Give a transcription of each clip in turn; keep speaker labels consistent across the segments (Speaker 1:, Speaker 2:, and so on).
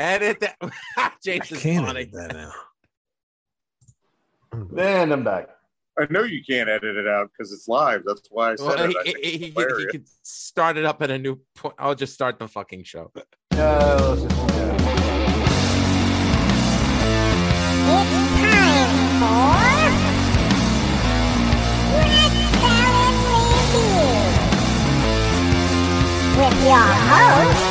Speaker 1: Edit that.
Speaker 2: James I
Speaker 1: Jason's
Speaker 2: can't
Speaker 1: funny.
Speaker 2: edit that now.
Speaker 3: And I'm back.
Speaker 4: I know you can't edit it out because it's live. That's why I said
Speaker 1: Well,
Speaker 4: it.
Speaker 1: he,
Speaker 4: I
Speaker 1: he, he, he could start it up at a new point. I'll just start the fucking show.
Speaker 3: Yeah, let's just do.
Speaker 5: It's time for Rat Salad with your hosts,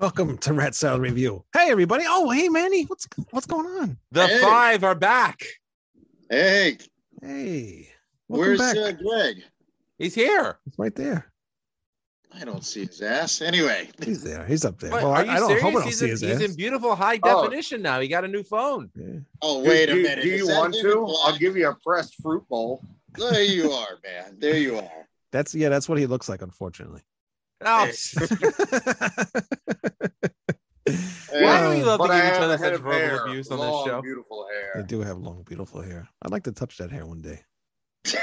Speaker 2: Welcome to Rat Salad Review. Hey everybody. Oh, hey Manny. What's what's going on?
Speaker 1: The
Speaker 6: Hey.
Speaker 1: five are back.
Speaker 6: Hey,
Speaker 2: Hey. Welcome
Speaker 6: where's
Speaker 2: back.
Speaker 6: uh, Greg?
Speaker 1: He's here.
Speaker 2: He's right there.
Speaker 6: I don't see his ass. Anyway,
Speaker 2: He's there. He's up there.
Speaker 1: What,
Speaker 2: well,
Speaker 1: are
Speaker 2: I,
Speaker 1: you
Speaker 2: I don't
Speaker 1: serious?
Speaker 2: I don't
Speaker 1: he's
Speaker 2: see
Speaker 1: in,
Speaker 2: his
Speaker 1: he's
Speaker 2: ass.
Speaker 1: in beautiful high
Speaker 4: Oh.
Speaker 1: definition now. He got a new phone.
Speaker 2: Yeah.
Speaker 6: oh wait
Speaker 4: do,
Speaker 6: a minute.
Speaker 4: Do
Speaker 6: Is
Speaker 4: you want to?
Speaker 6: in
Speaker 4: I'll give you a pressed fruit bowl.
Speaker 6: There you are, man. There you are.
Speaker 2: That's yeah, that's what he looks like, unfortunately.
Speaker 1: Oh, why do we
Speaker 6: Hey,
Speaker 1: love to give each other
Speaker 4: a head
Speaker 1: such verbal
Speaker 4: hair,
Speaker 1: abuse on
Speaker 4: long,
Speaker 1: this show?
Speaker 4: Beautiful hair.
Speaker 2: they
Speaker 4: hair.
Speaker 2: do have long, beautiful hair. I'd like to touch that hair one day.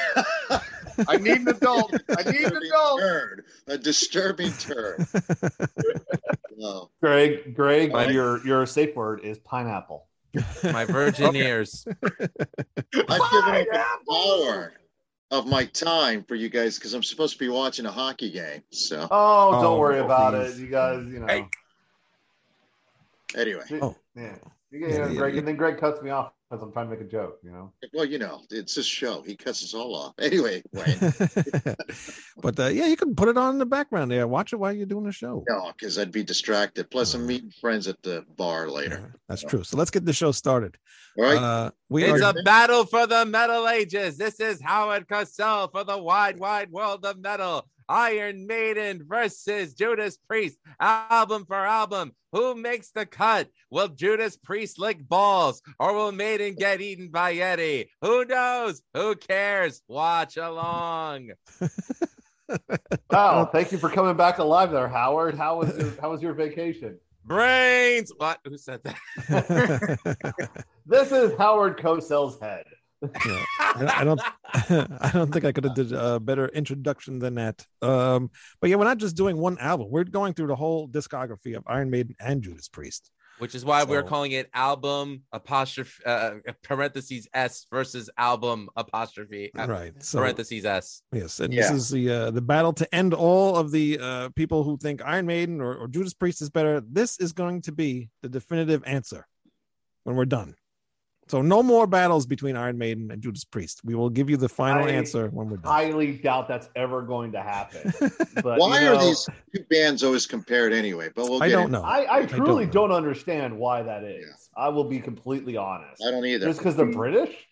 Speaker 4: I need an adult. I need an adult.
Speaker 6: turd. A disturbing turd. No.
Speaker 3: Greg, Greg,
Speaker 6: What?
Speaker 3: your your safe word is pineapple.
Speaker 1: My virgin ears.
Speaker 6: I've given up an hour of my time for you guys because I'm supposed to be watching a hockey game. So
Speaker 3: Oh, don't
Speaker 2: Oh,
Speaker 3: worry about
Speaker 2: please.
Speaker 3: it. You guys, you know.
Speaker 1: Hey.
Speaker 6: anyway,
Speaker 2: Oh.
Speaker 3: Yeah. You
Speaker 2: Yeah,
Speaker 3: know,
Speaker 2: yeah,
Speaker 3: Greg,
Speaker 2: yeah.
Speaker 3: and then Greg cuts me off because I'm trying to make a joke, you know.
Speaker 6: well, you know, it's his show. He cuts us all off. Anyway, Wayne.
Speaker 2: but uh, yeah, you can put it on in the background there. Watch it while you're doing the show.
Speaker 6: No, because I'd be distracted. Plus, I'm meeting friends at the bar later.
Speaker 2: Yeah, that's true. So let's get the show started.
Speaker 6: All right.
Speaker 2: Uh, we
Speaker 1: It's
Speaker 2: are
Speaker 1: a battle for the Metal Ages. This is Howard Cosell for the wide, wide world of metal. Iron Maiden versus Judas Priest, album for album. Who makes the cut? Will Judas Priest lick balls or will Maiden get eaten by Yeti? Who knows? Who cares? Watch along.
Speaker 3: Oh, thank you for coming back alive there, Howard. How was your how was your vacation?
Speaker 1: Brains. What? Who said that?
Speaker 3: This is Howard Cosell's head.
Speaker 2: Yeah, I I don't, I don't think I could have did a better introduction than that. Um, but yeah, we're not just doing one album; we're going through the whole discography of Iron Maiden and Judas Priest.
Speaker 1: Which is why we're calling it album apostrophe uh, parentheses S versus album apostrophe uh,
Speaker 2: Right. So
Speaker 1: parentheses S.
Speaker 2: yes, and
Speaker 6: Yeah.
Speaker 2: this is the uh, the battle to end all of the uh, people who think Iron Maiden or, or Judas Priest is better. This is going to be the definitive answer when we're done. So no more battles between Iron Maiden and Judas Priest. We will give you the final
Speaker 3: I
Speaker 2: answer when we're done.
Speaker 3: Highly doubt that's ever going to happen. But
Speaker 6: Why
Speaker 3: you
Speaker 6: are these two bands always compared anyway? But we'll
Speaker 2: I
Speaker 6: get
Speaker 2: don't
Speaker 6: in-
Speaker 2: know.
Speaker 3: I, I truly
Speaker 2: know.
Speaker 3: don't, understand why that is. I will be completely honest.
Speaker 6: I don't either.
Speaker 3: Just because they're British?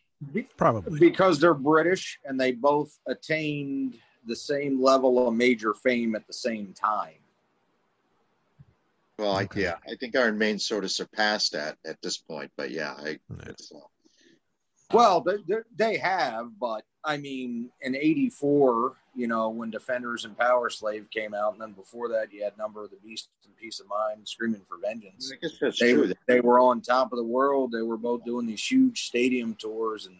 Speaker 2: Probably.
Speaker 4: Because they're British and they both attained the same level of major fame at the same time.
Speaker 6: Well, I, yeah, I think Iron Maiden sort of surpassed that at this point. But yeah, I,
Speaker 2: Right.
Speaker 6: it's, uh,
Speaker 4: Well, they, they, they have, but I mean, in '84, you know, when Defenders and Powerslave came out, and then before that, you had Number of the Beast and Piece of Mind, Screaming for Vengeance.
Speaker 6: I guess that's
Speaker 4: They
Speaker 6: true.
Speaker 4: they were on top of the world. They were both doing these huge stadium tours in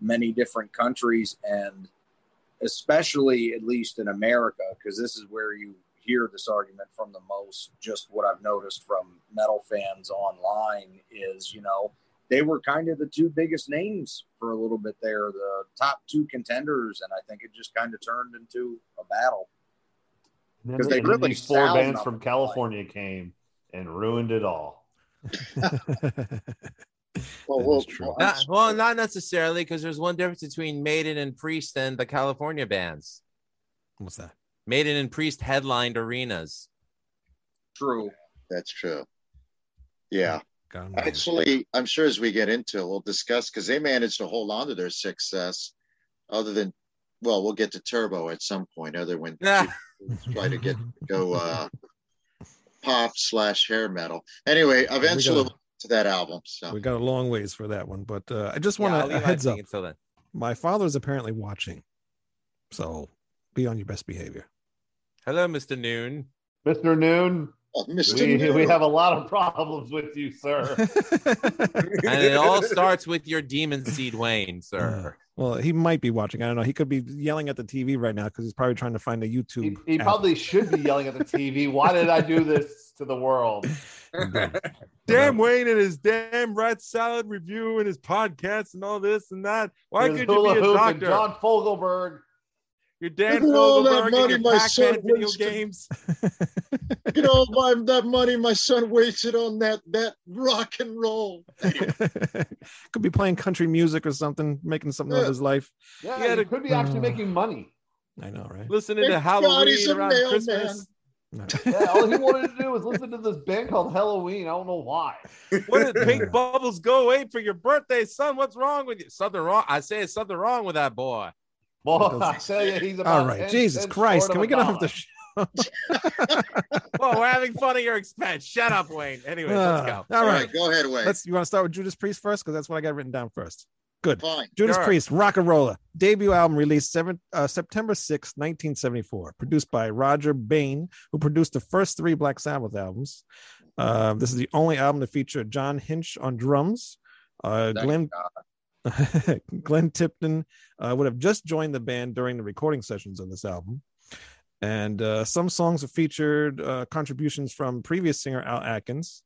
Speaker 4: many different countries, and especially, at least in America, because this is where you hear this argument from the most. Just what I've noticed from metal fans online is, you know, they were kind of the two biggest names for a little bit there, the top two contenders, and I think it just kind of turned into a battle.
Speaker 3: Because
Speaker 4: they really
Speaker 3: these four bands from California came and ruined it all.
Speaker 6: Well,
Speaker 2: That
Speaker 6: well,
Speaker 2: is true.
Speaker 6: well,
Speaker 1: Not, well, not necessarily, because there's one difference between Maiden and Priest and the California bands.
Speaker 2: What's that?
Speaker 1: Maiden and Priest headlined arenas.
Speaker 4: True.
Speaker 6: that's true. Yeah.
Speaker 2: Got 'em.
Speaker 6: Actually, I'm sure as we get into it, we'll discuss because they managed to hold on to their success, other than, well, we'll get to Turbo at some point, other when
Speaker 1: Nah.
Speaker 6: try to get go uh, pop slash hair metal. Anyway, eventually
Speaker 2: got-
Speaker 6: to that album. So
Speaker 2: we got a long ways for that one, but uh, I just want
Speaker 1: I'll
Speaker 2: to a heads up.
Speaker 1: Until then.
Speaker 2: My father's apparently watching, so be on your best behavior.
Speaker 1: Hello, Mr. Noon.
Speaker 3: Mr. Noon,
Speaker 6: Oh, Mr.
Speaker 3: we,
Speaker 6: New.
Speaker 3: we have a lot of problems with you, sir.
Speaker 1: And it all starts with your demon seed, Wayne, uh, sir.
Speaker 2: well, he might be watching. I don't know. He could be yelling at the TV right now because he's probably trying to find a YouTube.
Speaker 3: he
Speaker 2: app.
Speaker 3: probably should be yelling at the TV. Why did I do this to the world?
Speaker 1: Damn Wayne and his damn rat salad review and his podcast and all this and that. Why
Speaker 3: There's
Speaker 1: could you
Speaker 3: Hula
Speaker 1: be a doctor?
Speaker 3: John Fogelberg.
Speaker 1: You're Dan
Speaker 6: Look at all that money my son
Speaker 1: video
Speaker 6: wasted.
Speaker 1: games.
Speaker 6: Look at all my, that money my son wasted on that that rock and roll.
Speaker 2: could be playing country music or something, making something of his life.
Speaker 3: Yeah,
Speaker 1: He had
Speaker 3: he
Speaker 1: a-
Speaker 3: could be actually
Speaker 2: Uh,
Speaker 3: making money.
Speaker 2: I know, right?
Speaker 1: Listening to
Speaker 6: Thank God
Speaker 1: Halloween
Speaker 6: he's a
Speaker 1: around
Speaker 6: mailman.
Speaker 1: Christmas.
Speaker 2: No.
Speaker 3: Yeah, all he wanted to do was listen to this band called Helloween. I don't know why.
Speaker 1: What did pink bubbles go ape for your birthday, son? What's wrong with you? Something wrong. I say it's something wrong with that boy.
Speaker 3: Boy, I tell you, he's about
Speaker 2: All right,
Speaker 3: 10
Speaker 2: Jesus
Speaker 3: cents
Speaker 2: Christ! Can we get off the show?
Speaker 1: well, we're having fun at your expense. Shut up, Wayne. Anyway, let's go.
Speaker 2: Uh, all right,
Speaker 6: go ahead, Wayne.
Speaker 2: let's. You want to start with Judas Priest first because that's what I got written down first. Good.
Speaker 6: Fine.
Speaker 2: Judas
Speaker 1: Sure.
Speaker 2: Priest, Rocka Rolla, debut album released seven, uh, September 6, 1974, produced by Rodger Bain, who produced the first three Black Sabbath albums. Uh, this is the only album to feature John Hinch on drums. Uh, Glenn
Speaker 4: God.
Speaker 2: Glenn Tipton uh, would have just joined the band during the recording sessions of this album. And uh, some songs have featured uh, contributions from previous singer Al Atkins.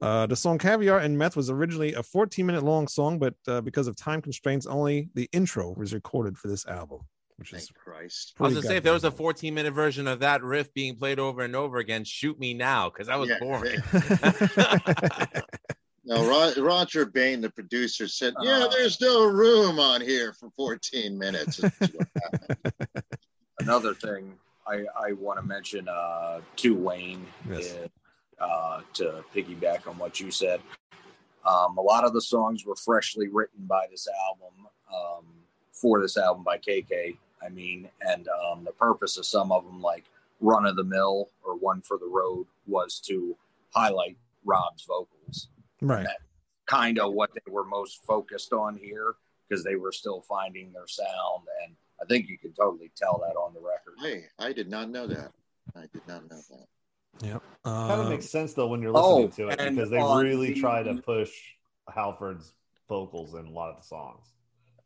Speaker 2: Uh, the song Caviar and Meth was originally a 14 minute long song, but uh, because of time constraints, only the intro was recorded for this album, which is
Speaker 6: Christ.
Speaker 1: I was gonna say if there was a 14 minute version of that riff being played over and over again, shoot me now because that was
Speaker 6: Yeah.
Speaker 1: boring.
Speaker 2: good.
Speaker 6: No, Ro- Rodger Bain, the producer, said, "Yeah,
Speaker 4: Uh.
Speaker 6: there's no room on here for 14 minutes." That's what happened.
Speaker 4: Another thing I, I want to mention uh, to Wayne
Speaker 2: Yes.
Speaker 4: is, uh, to piggyback on what you said. Um, a lot of the songs were freshly written by this album um, for this album by KK. I mean, and um, the purpose of some of them, like Run of the Mill or One for the Road, was to highlight Rob's vocals.
Speaker 2: Right.
Speaker 4: Kind of what they were most focused on here because they were still finding their sound. And I think you can totally tell that on the record.
Speaker 6: Hey, I did not know that. I did not know that.
Speaker 2: Yep.
Speaker 3: Kind of
Speaker 2: Uh,
Speaker 3: makes sense though when you're
Speaker 4: Oh,
Speaker 3: listening to it because they really
Speaker 4: the-
Speaker 3: try to push Halford's vocals in a lot of the songs.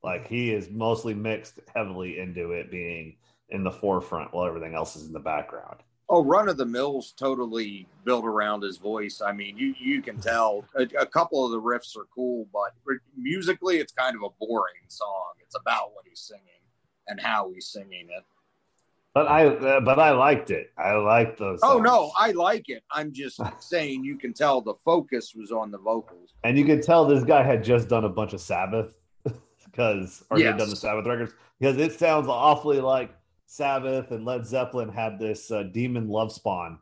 Speaker 3: Like he is mostly mixed heavily into it being in the forefront while everything else is in the background.
Speaker 4: Oh, Run of the Mill's totally built around his voice. I mean, you you can tell a, a couple of the riffs are cool, but musically, it's kind of a boring song. It's about what he's singing and how he's singing it.
Speaker 3: But I uh, but I liked it. I liked those.
Speaker 4: Oh no, I like it. I'm just saying you can tell the focus was on the vocals.
Speaker 3: And you could tell this guy had just done a bunch of Sabbath because, or he had done the Sabbath records because it sounds awfully like Sabbath and Led Zeppelin had this uh, demon love spawn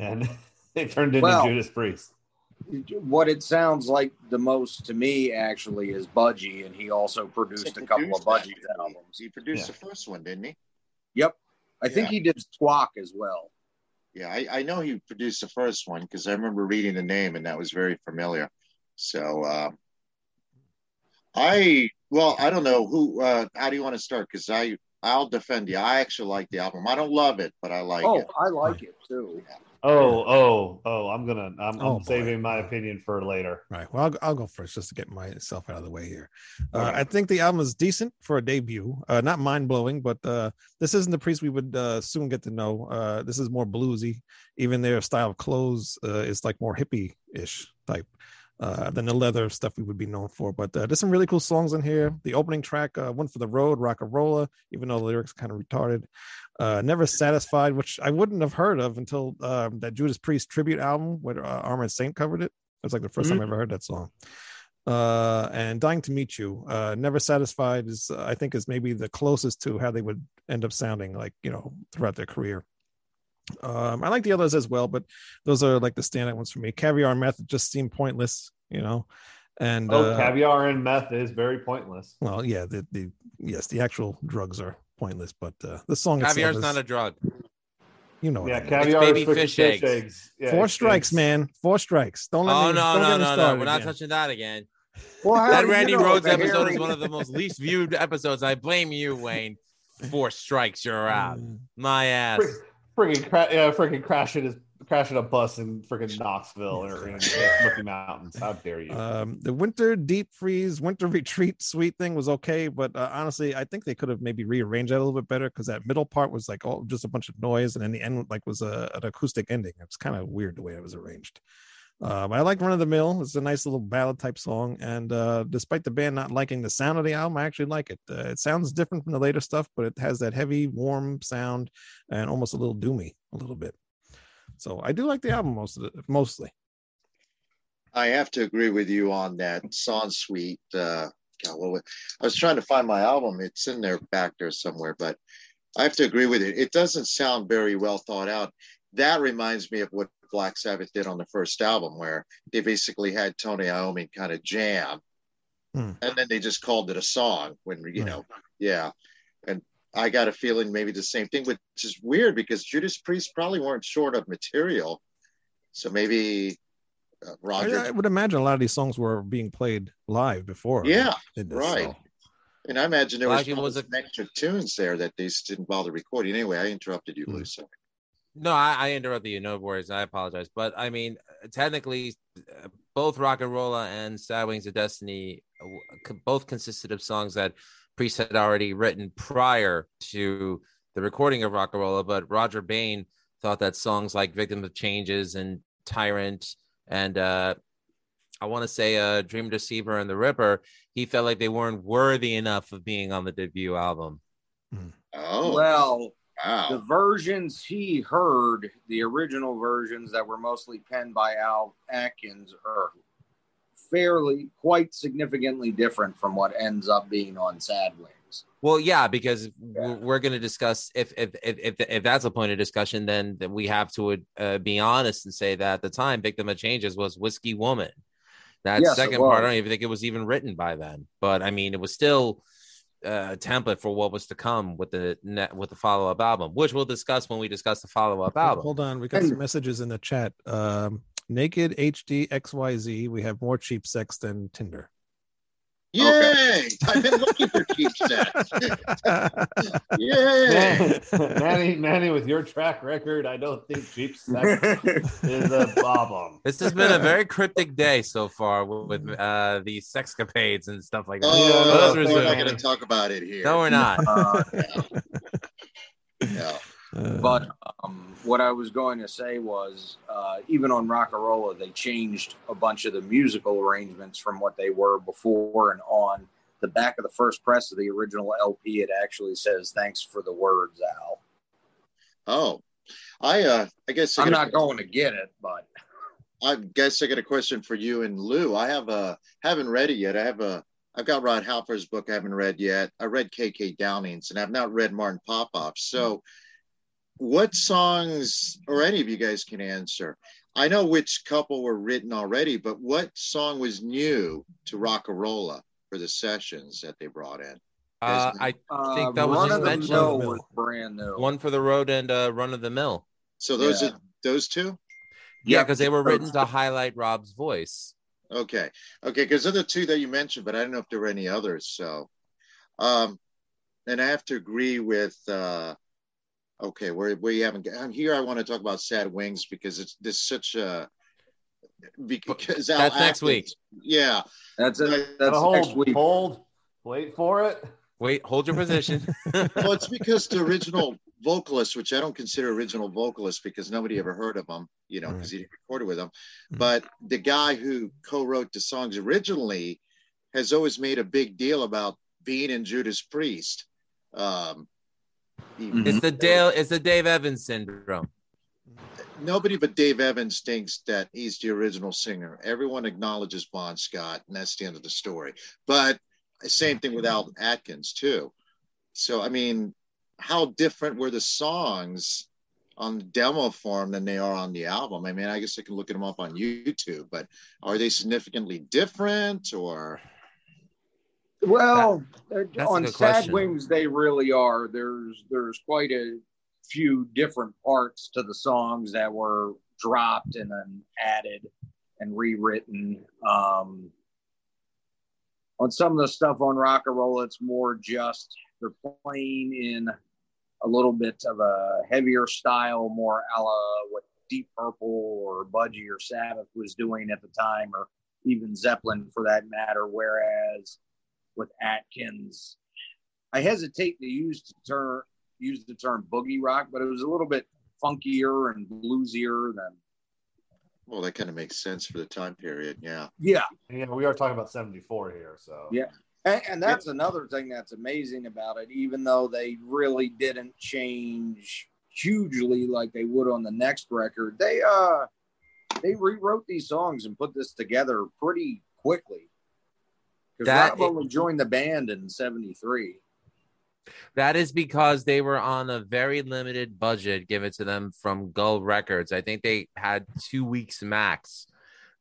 Speaker 3: and they turned into
Speaker 4: Well-
Speaker 3: Judas Priest.
Speaker 4: What it sounds like the most to me actually is Budgie, and he also produced
Speaker 6: He
Speaker 4: a couple of
Speaker 6: produced that,
Speaker 4: Budgie albums.
Speaker 6: He produced
Speaker 3: Yeah.
Speaker 6: the first one, didn't he?
Speaker 4: Yep, I think he did Squawk as well.
Speaker 6: Yeah, I, I know he produced the first one because I remember reading the name and that was very familiar. So uh, I well, I don't know who. Uh, how do you want to start? Because I I'll defend you. I actually like the album. I don't love it, but I like
Speaker 4: oh,
Speaker 6: it.
Speaker 4: I like it too.
Speaker 3: Oh, oh, oh! I'm gonna. I'm,
Speaker 2: Oh,
Speaker 3: I'm saving my opinion for later.
Speaker 2: Right. Well, I'll, I'll go first just to get myself out of the way here. Uh,
Speaker 3: Okay.
Speaker 2: I think the album is decent for a debut. Uh, not mind blowing, but uh, this isn't the priest we would uh, soon get to know. Uh, this is more bluesy. Even their style of clothes uh, is like more hippie ish type uh, than the leather stuff we would be known for. But uh, there's some really cool songs in here. The opening track, uh, One for the Road, Rocka Rolla, even though the lyrics kind of retarded. Uh, Never Satisfied, which I wouldn't have heard of until um, that Judas Priest tribute album where uh, Armored Saint covered it. That's like the 1st time I ever heard that song. Uh, and Dying to Meet You, uh, Never Satisfied is, uh, I think, is maybe the closest to how they would end up sounding like, you know, throughout their career. Um, I like the others as well, but those are like the standout ones for me. Caviar and Meth just seem pointless, you know. And
Speaker 3: Oh,
Speaker 2: uh,
Speaker 3: caviar and meth is very pointless.
Speaker 2: well, yeah, the, the yes, the actual drugs are pointless, but uh, the song
Speaker 1: Caviar's
Speaker 2: itself is,
Speaker 1: not a drug.
Speaker 2: you know, what
Speaker 3: Yeah,
Speaker 2: I mean.
Speaker 3: caviar
Speaker 1: baby
Speaker 3: is freaking
Speaker 1: fish
Speaker 3: fish,
Speaker 1: eggs.
Speaker 3: eggs. Yeah,
Speaker 2: four strikes,
Speaker 3: it's-
Speaker 2: man, four strikes. Don't let
Speaker 1: Oh
Speaker 2: me.
Speaker 1: no,
Speaker 2: don't
Speaker 1: no, no, no! We're not
Speaker 2: again.
Speaker 1: touching that again.
Speaker 4: Well,
Speaker 1: That
Speaker 4: do you
Speaker 1: Randy
Speaker 4: know
Speaker 1: Rhodes episode
Speaker 4: Harry-
Speaker 1: is one of the most least viewed episodes. I blame you, Wayne. Four strikes, you're out.
Speaker 2: Mm.
Speaker 1: My ass.
Speaker 3: Freak- freaking cra- yeah, freaking crashing his crashing a bus in freaking Knoxville or in Smoky Mountains. How dare you?
Speaker 2: Um, the winter deep freeze, winter retreat suite thing was okay, but uh, honestly, I think they could have maybe rearranged that a little bit better because that middle part was like all just a bunch of noise, and then the end like was a, an acoustic ending. It's kind of weird the way it was arranged. Um, I like Run of the Mill. It's a nice little ballad type song, and uh, despite the band not liking the sound of the album, I actually like it. Uh, it sounds different from the later stuff, but it has that heavy, warm sound and almost a little doomy, a little bit. So I do like the album most of it, mostly.
Speaker 6: I have to agree with you on that song suite. Uh, God, I was trying to find my album. It's in there back there somewhere, but I have to agree with it. It doesn't sound very well thought out. That reminds me of what Black Sabbath did on the first album, where they basically had Tony Iommi kind of jam,
Speaker 2: Hmm.
Speaker 6: and then they just called it a song. When you
Speaker 2: Right.
Speaker 6: know, yeah. And I got a feeling maybe the same thing, which is weird because Judas Priest probably weren't short of material, so maybe uh,
Speaker 2: I,
Speaker 6: Roger.
Speaker 2: I would imagine a lot of these songs were being played live before.
Speaker 6: Yeah,
Speaker 2: they did this,
Speaker 6: right.
Speaker 2: so.
Speaker 6: And I imagine there was,
Speaker 1: Like it was
Speaker 6: probably some extra tunes there that they just didn't bother recording. Anyway, I interrupted you,
Speaker 2: Hmm.
Speaker 6: Lou. Sorry.
Speaker 1: No, I, I interrupted you. No worries. I apologize. But I mean, technically, uh, both Rocka Rolla and Sad Wings of Destiny uh, w- co- both consisted of songs that Priest had already written prior to the recording of Rocka Rolla. But Rodger Bain thought that songs like Victim of Changes and Tyrant and uh, I want to say uh, Dream Deceiver and The Ripper, he felt like they weren't worthy enough of being on the debut album.
Speaker 6: Oh,
Speaker 4: Well,
Speaker 6: wow.
Speaker 4: the versions he heard, the original versions that were mostly penned by Al Atkins, are fairly quite significantly different from what ends up being on Sad Wings.
Speaker 1: Well, yeah, because
Speaker 4: Yeah.
Speaker 1: we're, we're going to discuss if if, if if if that's a point of discussion, then, then we have to uh, be honest and say that at the time, "Victim of Changes" was "Whiskey Woman." That
Speaker 4: Yes,
Speaker 1: second part, I don't even think it was even written by then. But I mean, it was still uh, template for what was to come with the net with the follow up album, which we'll discuss when we discuss the follow up album.
Speaker 2: Hold on, we got some messages in the chat. Um, Naked HD XYZ. We have more cheap sex than Tinder.
Speaker 6: Yay! I've been looking for cheap sex. Yay!
Speaker 3: Manny, Manny, with your track record, I don't think cheap sex is a problem.
Speaker 1: This has been a very cryptic day so far with, with uh, the sexcapades and stuff like that.
Speaker 6: Oh,
Speaker 1: Those
Speaker 6: no,
Speaker 1: were
Speaker 6: we're not going to talk about it here.
Speaker 1: no, we're not.
Speaker 4: Uh,
Speaker 6: No.
Speaker 2: Uh,
Speaker 4: but um, what I was going to say was, uh, even on Rocka Rolla, they changed a bunch of the musical arrangements from what they were before and on. The back of the first press of the original LP, it actually says, "Thanks for the words, Al."
Speaker 6: Oh, I uh, I guess I
Speaker 4: I'm
Speaker 6: got a-
Speaker 4: not going to get it, but
Speaker 6: I guess I got a question for you and Lou. I have a haven't read it yet. I have a I've got Rob Halford's book I haven't read yet. I read KK Downing's and I've not read Martin Popoff. So what songs or any of you guys can answer. I know which couple were written already, but what song was new to Rocka Rolla for the sessions that they brought in?
Speaker 1: Uh, I
Speaker 4: uh,
Speaker 1: think that was
Speaker 4: Run
Speaker 1: just
Speaker 4: of the
Speaker 1: mentioned.
Speaker 4: Mill
Speaker 2: Mill.
Speaker 4: was brand new.
Speaker 1: one for the road and uh, run of the mill.
Speaker 6: So those
Speaker 4: Yeah.
Speaker 6: are those two?
Speaker 1: Yeah,
Speaker 4: Yeah,
Speaker 1: because they were written to highlight Rob's voice.
Speaker 6: Okay. Okay. Because they're the two that you mentioned, but I don't know if there were any others. So, um, and I have to agree with, uh, okay, where, where you haven't, I'm here. I want to talk about Sad Wings because it's this such a, because Al
Speaker 1: That's next week.
Speaker 6: Yeah.
Speaker 4: That's it.
Speaker 3: Gotta
Speaker 4: That's
Speaker 3: hold,
Speaker 4: next week.
Speaker 3: hold, wait for it.
Speaker 1: Wait, hold your position.
Speaker 6: Well, it's because the original vocalist, which I don't consider original vocalist because nobody ever heard of him, you know, because he didn't record it with them.
Speaker 2: Mhm.
Speaker 6: But the guy who co-wrote the songs originally has always made a big deal about being in Judas Priest. Um,
Speaker 4: Mhm.
Speaker 1: it's the Dale. It's the Dave Evans syndrome.
Speaker 6: Nobody but Dave Evans thinks that he's the original singer. Everyone acknowledges Bon Scott, and that's the end of the story. But same thing with Al Atkins too. So I mean, how different were the songs on the demo form than they are on the album? I mean, I guess I can look at them up on YouTube, but are they significantly different or?
Speaker 4: Well, uh,
Speaker 1: a
Speaker 4: on Sad
Speaker 1: question.
Speaker 4: Wings, they really are. There's there's quite a few different parts to the songs that were dropped and then added and rewritten. Um, on some of the stuff on Rock and Roll, it's more just they're playing in a little bit of a heavier style, more a la what Deep Purple or Budgie or Sabbath was doing at the time, or even Zeppelin for that matter. Whereas with Atkins, I hesitate to use the term use the term boogie rock, but it was a little bit funkier and bluesier than
Speaker 6: Well, that kind of makes sense for the time period. Yeah.
Speaker 4: yeah.
Speaker 3: And, you know, we are talking about 74 here. So,
Speaker 4: Yeah. And, and that's another thing that's amazing about it, even though they really didn't change hugely like they would on the next record. They uh they rewrote these songs and put this together pretty quickly.
Speaker 1: That-
Speaker 4: Rob only joined the band in '73.
Speaker 1: That is because they were on a very limited budget given to them from Gull Records. I think they had two weeks max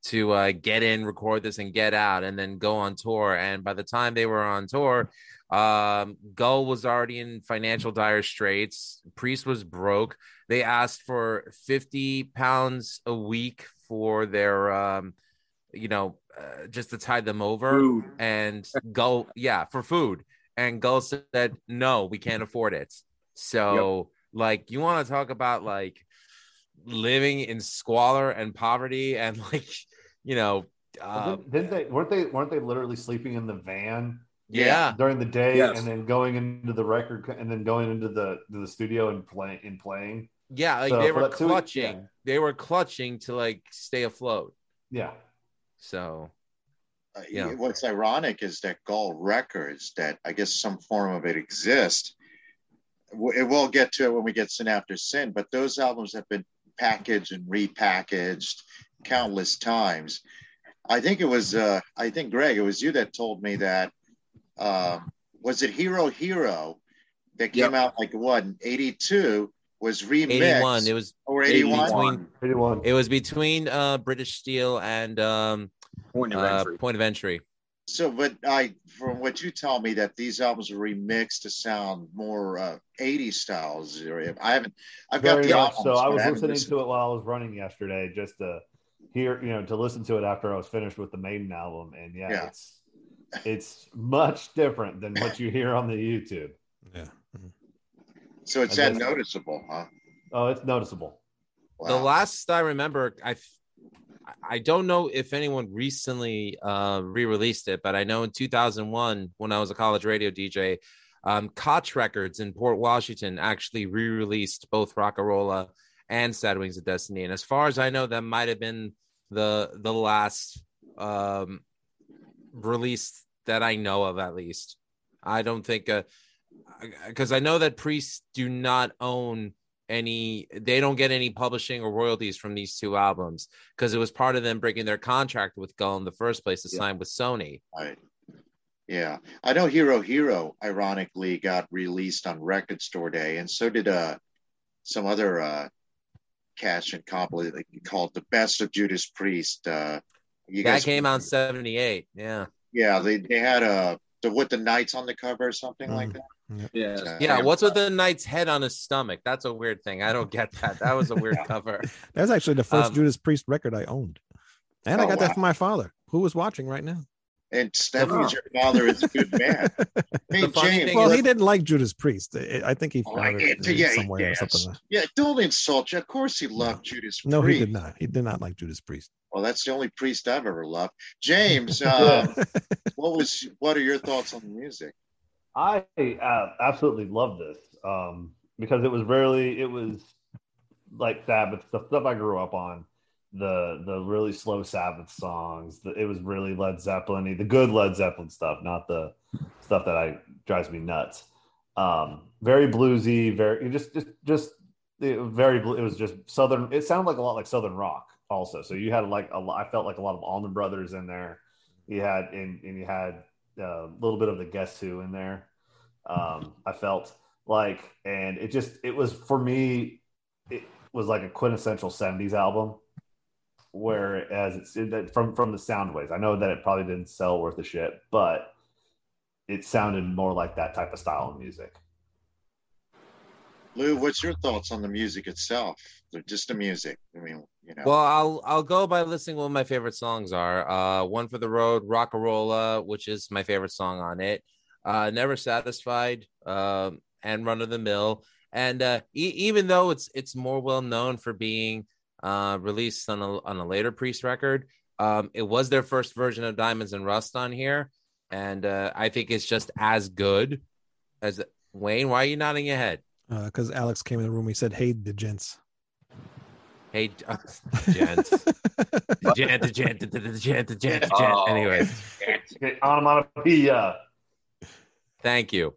Speaker 1: to uh, get in, record this, and get out, and then go on tour. And by the time they were on tour, um, Gull was already in financial dire straits. Priest was broke. They asked for 50 pounds a week for their, um, you know, uh, just to tide them over
Speaker 4: Food.
Speaker 1: and Gull, yeah, for food. And Gull said, no, we can't afford it. So, like, you want to talk about like living in squalor and poverty and like, you know,
Speaker 3: Well,
Speaker 1: uh,
Speaker 3: didn't, didn't they weren't they weren't they literally sleeping in the van
Speaker 1: yeah,
Speaker 3: during the day
Speaker 4: Yes.
Speaker 3: and then going into the record and then going into the to the studio and playing and playing?
Speaker 1: yeah, like
Speaker 3: So
Speaker 1: they were
Speaker 3: that two-
Speaker 1: clutching.
Speaker 3: yeah.
Speaker 1: They were clutching to like stay afloat.
Speaker 3: Yeah.
Speaker 1: So,
Speaker 6: Uh,
Speaker 1: Yeah.
Speaker 6: What's ironic is that Gull Records, that I guess some form of it exists. It will get to it when we get Sin After Sin, but those albums have been packaged and repackaged countless times. I think it was, uh, I think Greg, it was you that told me that. Uh, was it Hero Hero that came
Speaker 4: Yep.
Speaker 6: out like what in '82 was remixed
Speaker 1: 81. It was
Speaker 6: or '81?
Speaker 1: between-
Speaker 3: Anyone?
Speaker 1: it was between uh British Steel and um
Speaker 4: Point of
Speaker 1: uh,
Speaker 4: entry.
Speaker 1: Point of Entry.
Speaker 6: So, but I, from what you tell me, that these albums were remixed to sound more uh, 80s styles. Or I haven't, I've got the
Speaker 3: much
Speaker 6: albums.
Speaker 3: so. I was
Speaker 6: haven't
Speaker 3: listening
Speaker 6: listened.
Speaker 3: to it while I was running yesterday just to hear, you know, to listen to it after I was finished with the Maiden album. And yeah,
Speaker 6: Yeah.
Speaker 3: it's it's much different than what you hear on the YouTube.
Speaker 2: Yeah.
Speaker 6: So it's that noticeable, huh?
Speaker 3: Oh, it's noticeable.
Speaker 6: Wow.
Speaker 1: The last I remember, I I don't know if anyone recently uh, re-released it, but I know in 2001 when I was a college radio DJ, um, Koch Records in Port Washington actually re-released both Rocka Rolla and Sad Wings of Destiny. And as far as I know, that might have been the the last um, release that I know of, at least. I don't think because I know that priests do not own any they don't get any publishing or royalties from these two albums because it was part of them breaking their contract with Gull in the first place to
Speaker 6: Yeah.
Speaker 1: sign with Sony.
Speaker 6: Right. Yeah. I know Hero Hero, ironically, got released on Record Store Day, and so did uh, some other uh, cash and compilation called The Best of Judas Priest. Uh, you
Speaker 1: that
Speaker 6: guys
Speaker 1: came out in 78. Yeah.
Speaker 6: Yeah, they, they had a, the, with the knights on the cover or something like
Speaker 2: Mm.
Speaker 6: that.
Speaker 4: Yeah.
Speaker 1: Yeah. What's with the knight's head on his stomach? That's a weird thing. I don't get that. That was a weird cover.
Speaker 2: That's actually the first
Speaker 1: Um,
Speaker 2: Judas Priest record I owned. And I
Speaker 6: Oh,
Speaker 2: got
Speaker 6: wow.
Speaker 2: that from my father, who was watching right now.
Speaker 6: And that means your father is a good man. Hey, James.
Speaker 2: Well,
Speaker 1: is-
Speaker 2: he didn't like Judas Priest. I I think he
Speaker 6: Oh,
Speaker 2: found it
Speaker 6: yeah, yeah,
Speaker 2: somewhere
Speaker 6: yes.
Speaker 2: or something.
Speaker 6: Yeah, don't insult you. Of course, he loved Judas Priest.
Speaker 2: No, he did not. He did not like Judas Priest.
Speaker 6: Well, that's the only priest I've ever loved. James, um, what was? What are your thoughts on the music?
Speaker 3: I uh, absolutely love this um, because it was rarely it was like Sabbath the stuff I grew up on the the really slow Sabbath songs. The, it was really Led Zeppelin, the good Led Zeppelin stuff, not the stuff that I drives me nuts. Um, very bluesy, very just just just very. It was just southern. It sounded like a lot like southern rock also. So you had like a lot. I felt like a lot of Allman Brothers in there. You had and, and you had a little bit of the Guess Who in there. Um, I felt like, and it just it was for me. It was like a quintessential '70s album. Whereas it's it, from from the sound waves, I know that it probably didn't sell worth a shit, but it sounded more like that type of style of music.
Speaker 6: Lou, what's your thoughts on the music itself? The- Just the music. I mean, you know.
Speaker 1: Well, I'll I'll go by listing what my favorite songs are. Uh, One for the Road, Rocka Rolla, which is my favorite song on it. Uh, Never Satisfied, um, and Run of the Mill. And uh, e- even though it's it's more well known for being uh, released on a on a later Priest record, um, it was their first version of Diamonds and Rust on here, and uh, I think it's just as good as Wayne. Why are you nodding your head?
Speaker 2: Because Alex came in the room. He said, "Hey, the gents."
Speaker 1: Hey, uh, gents, gent, gent, gent, gent, gent, gent.
Speaker 4: Oh.
Speaker 1: Anyways,
Speaker 3: Onomatopoeia.
Speaker 1: Thank you.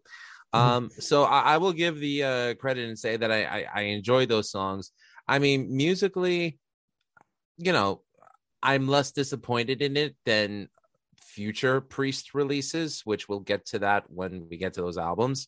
Speaker 1: Um, so I, I will give the uh, credit and say that I, I I enjoy those songs. I mean, musically, you know, I'm less disappointed in it than future Priest releases, which we'll get to that when we get to those albums.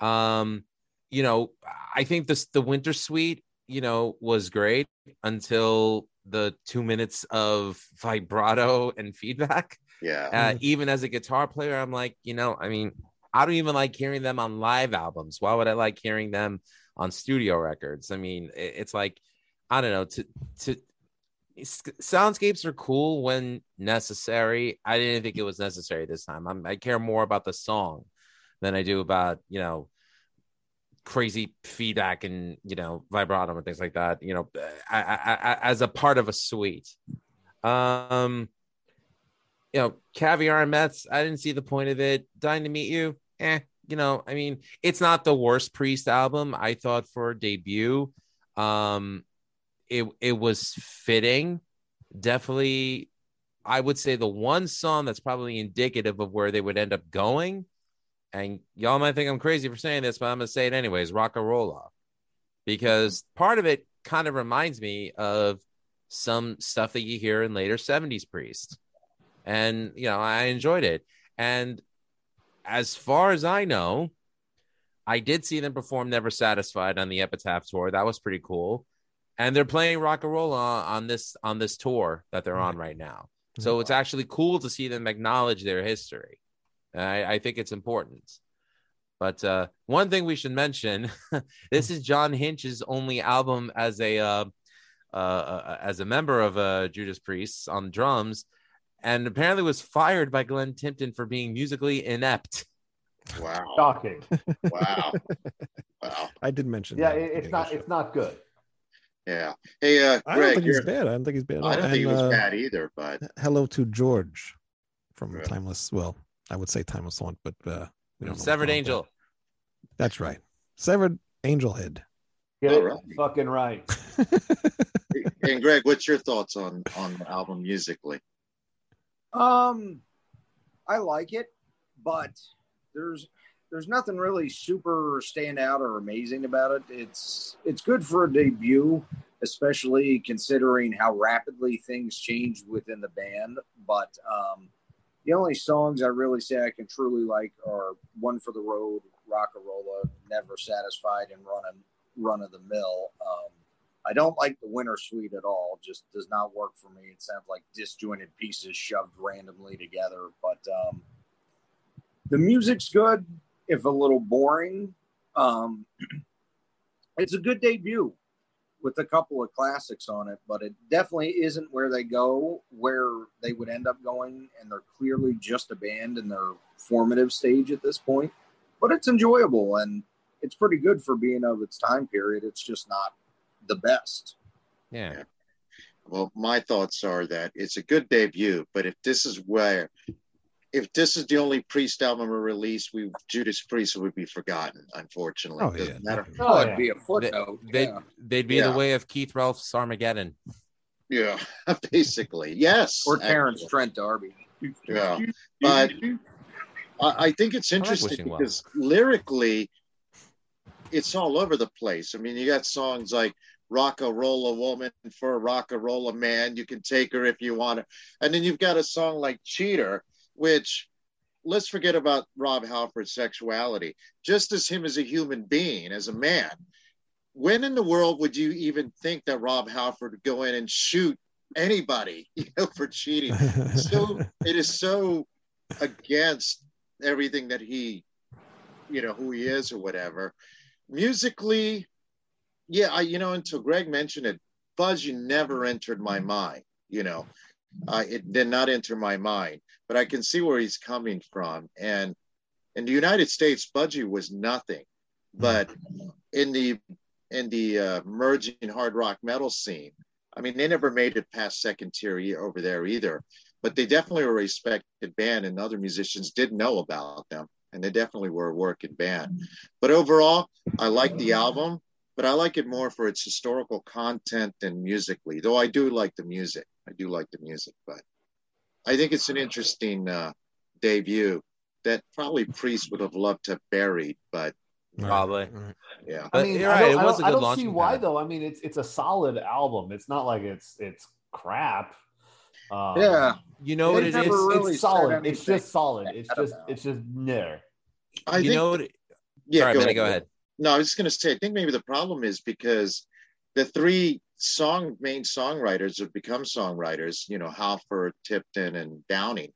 Speaker 1: Um, you know, I think this the Winter Suite, you know, was great until the two minutes of vibrato and feedback
Speaker 6: Yeah.
Speaker 1: uh, even as a guitar player, I'm like, you know, I mean, I don't even like hearing them on live albums. Why would I like hearing them on studio records? I mean, it- it's like, I don't know. To to soundscapes are cool when necessary. I didn't think it was necessary this time. I'm, I care more about the song than I do about you know crazy feedback and you know vibrato and things like that. You know, I, I, I, as a part of a suite. Um, you know, caviar and Meths. I didn't see the point of it. Dying to meet you. Eh, you know, I mean, it's not the worst Priest album. I thought for a debut, um, it it was fitting. Definitely, I would say the one song that's probably indicative of where they would end up going. And y'all might think I'm crazy for saying this, but I'm gonna say it anyways. Rocka Rolla, because part of it kind of reminds me of some stuff that you hear in later 70s Priest. And you know i enjoyed it. And as far as i know i did see them perform never satisfied on the epitaph tour. That was pretty cool. And they're playing rock and roll on, on this on this tour that they're on right now. Mm-hmm. So it's actually cool to see them acknowledge their history. And I, I think it's important but uh, one thing we should mention this is john hinch's only album as a uh, uh, as a member of uh, judas priest on drums and apparently was fired by Glenn Tipton for being musically inept.
Speaker 6: Wow.
Speaker 3: Shocking.
Speaker 6: Wow. Wow.
Speaker 2: I did mention.
Speaker 3: Yeah,
Speaker 2: that
Speaker 3: it, it's not.
Speaker 2: of the
Speaker 3: It's not good.
Speaker 6: Yeah. Hey, uh,
Speaker 2: show. I don't think he's bad. I don't think he's bad.
Speaker 6: I don't think it
Speaker 2: And,
Speaker 6: was
Speaker 2: uh,
Speaker 6: bad either, but
Speaker 2: Hello to George from
Speaker 6: Yeah.
Speaker 2: Timeless. Well, I would say Timeless One, but uh, we don't know
Speaker 1: Severed
Speaker 2: what's
Speaker 1: Angel.
Speaker 2: that. That's right. Severed Angel Head.
Speaker 3: Get
Speaker 6: All
Speaker 3: it
Speaker 6: right.
Speaker 3: fucking right.
Speaker 6: and Greg, what's your thoughts on on the album musically?
Speaker 4: Um, I like it, but there's there's nothing really super standout or amazing about it. It's it's good for a debut, especially considering how rapidly things change within the band. But um, the only songs I really say I can truly like are "One for the Road," "Rocka Rolla," "Never Satisfied," and "Run of Run of the Mill." Um, I don't like the Winter Suite at all. Just does not work for me. It sounds like disjointed pieces shoved randomly together. But um, the music's good, if a little boring. Um, it's a good debut with a couple of classics on it, but it definitely isn't where they go, where they would end up going, and they're clearly just a band in their formative stage at this point. But it's enjoyable and it's pretty good for being of its time period. It's just not the best.
Speaker 1: Yeah.
Speaker 6: Well, my thoughts are that it's a good debut, but if this is where, if this is the only Priest album released, we Judas Priest would be forgotten. Unfortunately,
Speaker 2: Oh,
Speaker 6: Doesn't
Speaker 2: yeah,
Speaker 6: matter.
Speaker 4: Oh, it'd be a footnote.
Speaker 1: They'd,
Speaker 4: yeah.
Speaker 1: they'd be
Speaker 6: Yeah.
Speaker 1: the way of Keith Relf's Armageddon.
Speaker 6: Yeah, basically, yes.
Speaker 4: Or Terrence
Speaker 6: actually.
Speaker 4: Trent D'Arby.
Speaker 6: Yeah. But I, I think it's
Speaker 1: like
Speaker 6: interesting
Speaker 1: Well.
Speaker 6: because lyrically, it's all over the place. I mean, you got songs like "Rock a Roll a Woman" for a rock a roll a man. You can take her if you want her, and then you've got a song like "Cheater," which let's forget about Rob Halford's sexuality. Just as him as a human being, as a man, when in the world would you even think that Rob Halford would go in and shoot anybody, you know, for cheating? so it is so against everything that he you know who he is or whatever musically yeah i you know until greg mentioned it budgie never entered my mind you know uh, it did not enter my mind but i can see where he's coming from and in the united states budgie was nothing but in the in the uh, emerging hard rock metal scene, I mean, they never made it past second tier over there either. But they definitely were a respected band, and other musicians did know about them, and they definitely were a working band. But overall, I like the album, but I like it more for its historical content than musically. Though I do like the music, I do like the music, but I think it's an interesting uh, debut that probably Priest would have loved to have buried, but
Speaker 1: Probably.
Speaker 6: yeah.
Speaker 3: I mean,
Speaker 1: you're
Speaker 3: I
Speaker 1: right,
Speaker 3: don't,
Speaker 1: it
Speaker 3: I
Speaker 1: was
Speaker 3: don't-
Speaker 1: a
Speaker 3: I
Speaker 1: good
Speaker 3: don't see why
Speaker 1: pad.
Speaker 3: though. I mean, it's it's a solid album. It's not like it's it's crap. Um,
Speaker 4: Yeah.
Speaker 1: You know what it
Speaker 3: it's,
Speaker 4: really
Speaker 3: it's solid. It's just solid. It's just
Speaker 4: about
Speaker 3: it's just there.
Speaker 6: I
Speaker 1: you
Speaker 6: think,
Speaker 1: know what? It,
Speaker 6: yeah,
Speaker 1: sorry,
Speaker 6: go
Speaker 1: Benny,
Speaker 6: ahead.
Speaker 1: go ahead.
Speaker 6: No, I was just going to say, I think maybe the problem is because the three song main songwriters have become songwriters, you know, Halford, Tipton, and Downing.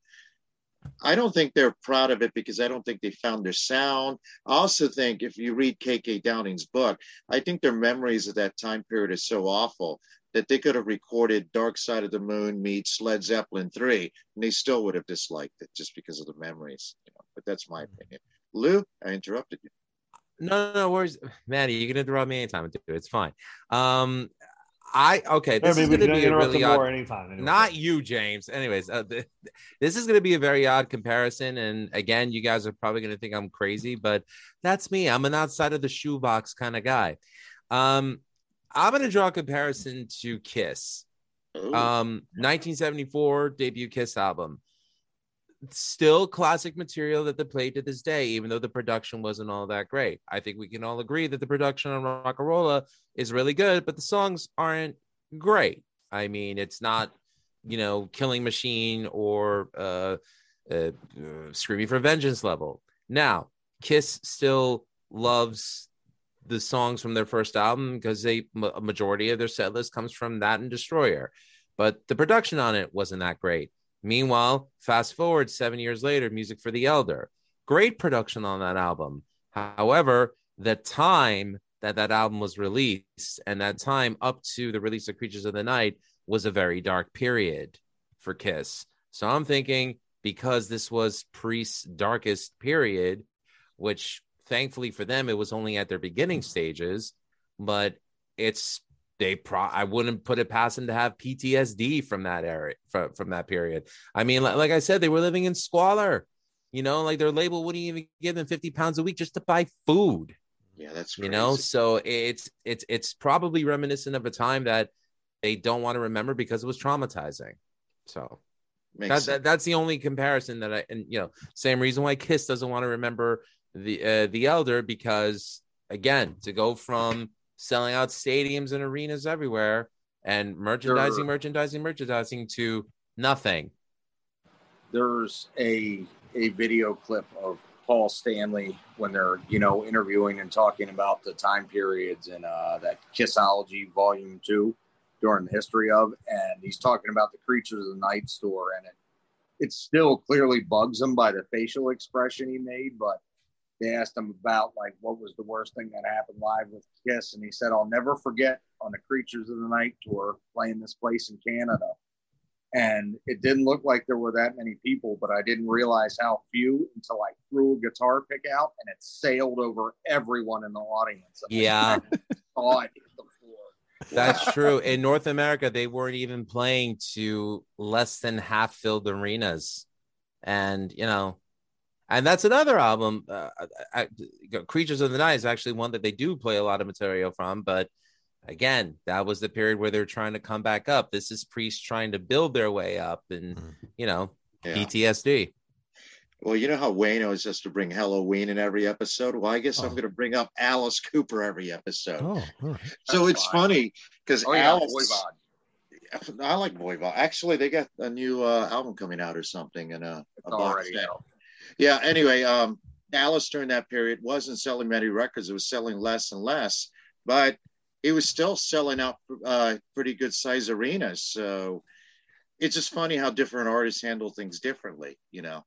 Speaker 6: I don't think they're proud of it because I don't think they found their sound. I also think if you read KK Downing's book, I think their memories of that time period are so awful that they could have recorded Dark Side of the Moon meets Led Zeppelin 3, and they still would have disliked it just because of the memories. You know, but that's my opinion. Lou, I interrupted you.
Speaker 1: No, no, no worries, Maddie. You can interrupt me anytime. It's fine. Um, I okay. This
Speaker 3: Maybe
Speaker 1: is going to be a really odd.
Speaker 3: anytime. anyway.
Speaker 1: Not you, James. Anyways, uh, th- this is going to be a very odd comparison, and again, you guys are probably going to think I'm crazy, but that's me. I'm an outside of the shoebox kind of guy. Um, I'm going to draw a comparison to Kiss. Um, 1974 debut Kiss album. Still classic material that they play to this day, even though the production wasn't all that great. I think we can all agree that the production on Rocka Rolla is really good, but the songs aren't great. I mean, it's not, you know, Killing Machine or uh, uh, uh, Screaming for Vengeance level. Now, Kiss still loves the songs from their first album because they a majority of their set list comes from that and Destroyer, but the production on it wasn't that great. Meanwhile, fast forward seven years later, Music from the Elder, great production on that album. However, the time that that album was released and that time up to the release of Creatures of the Night was a very dark period for Kiss. So I'm thinking because this was Priest's darkest period, which thankfully for them it was only at their beginning stages, but it's they pro I wouldn't put it past them to have PTSD from that area from, from that period. I mean, like, like I said, they were living in squalor. You know, like their label wouldn't even give them 50 pounds a week just to buy food
Speaker 6: yeah, that's
Speaker 1: you know so it's it's it's probably reminiscent of a time that they don't want to remember because it was traumatizing so that, that that's the only comparison that i and you know same reason why kiss doesn't want to remember the uh, the elder because again to go from selling out stadiums and arenas everywhere and merchandising
Speaker 4: Sure.
Speaker 1: merchandising merchandising to nothing
Speaker 4: there's a a video clip of Paul Stanley when they're you know interviewing and talking about the time periods and uh, that Kissology Volume Two during the history of, and he's talking about the Creatures of the Night store, and it it still clearly bugs him by the facial expression he made, but they asked him about like what was the worst thing that happened live with Kiss, and he said, "I'll never forget on the Creatures of the Night tour playing this place in Canada." and it didn't look like there were that many people, but I didn't realize how few until I threw a guitar pick out and it sailed over everyone in the audience. And
Speaker 1: Yeah.
Speaker 4: saw it hit the floor.
Speaker 1: That's true. In North America, they weren't even playing to less than half filled arenas. And, you know, and that's another album. Uh, I, I- Creatures of the Night is actually one that they do play a lot of material from. But again, that was the period where they're trying to come back up. This is Priest trying to build their way up and,
Speaker 2: Mhm.
Speaker 1: you know,
Speaker 6: Yeah.
Speaker 1: PTSD.
Speaker 6: Well, you know how Wayne always has to bring Helloween in every episode. Well, I guess I'm
Speaker 2: Oh.
Speaker 6: going to bring up Alice Cooper every episode.
Speaker 2: Oh, all right.
Speaker 6: so
Speaker 4: That's
Speaker 6: it's
Speaker 4: fine.
Speaker 6: funny because
Speaker 4: Oh,
Speaker 6: Alice.
Speaker 4: Voivod.
Speaker 6: I like Voivod. Actually, they got a new uh, album coming out or something, and uh, a box
Speaker 4: already
Speaker 6: set.
Speaker 4: out.
Speaker 6: Yeah. Anyway, um, Alice during that period wasn't selling many records. It was selling less and less, but it was still selling out uh, pretty good size arenas. So it's just funny how different artists handle things differently. You know,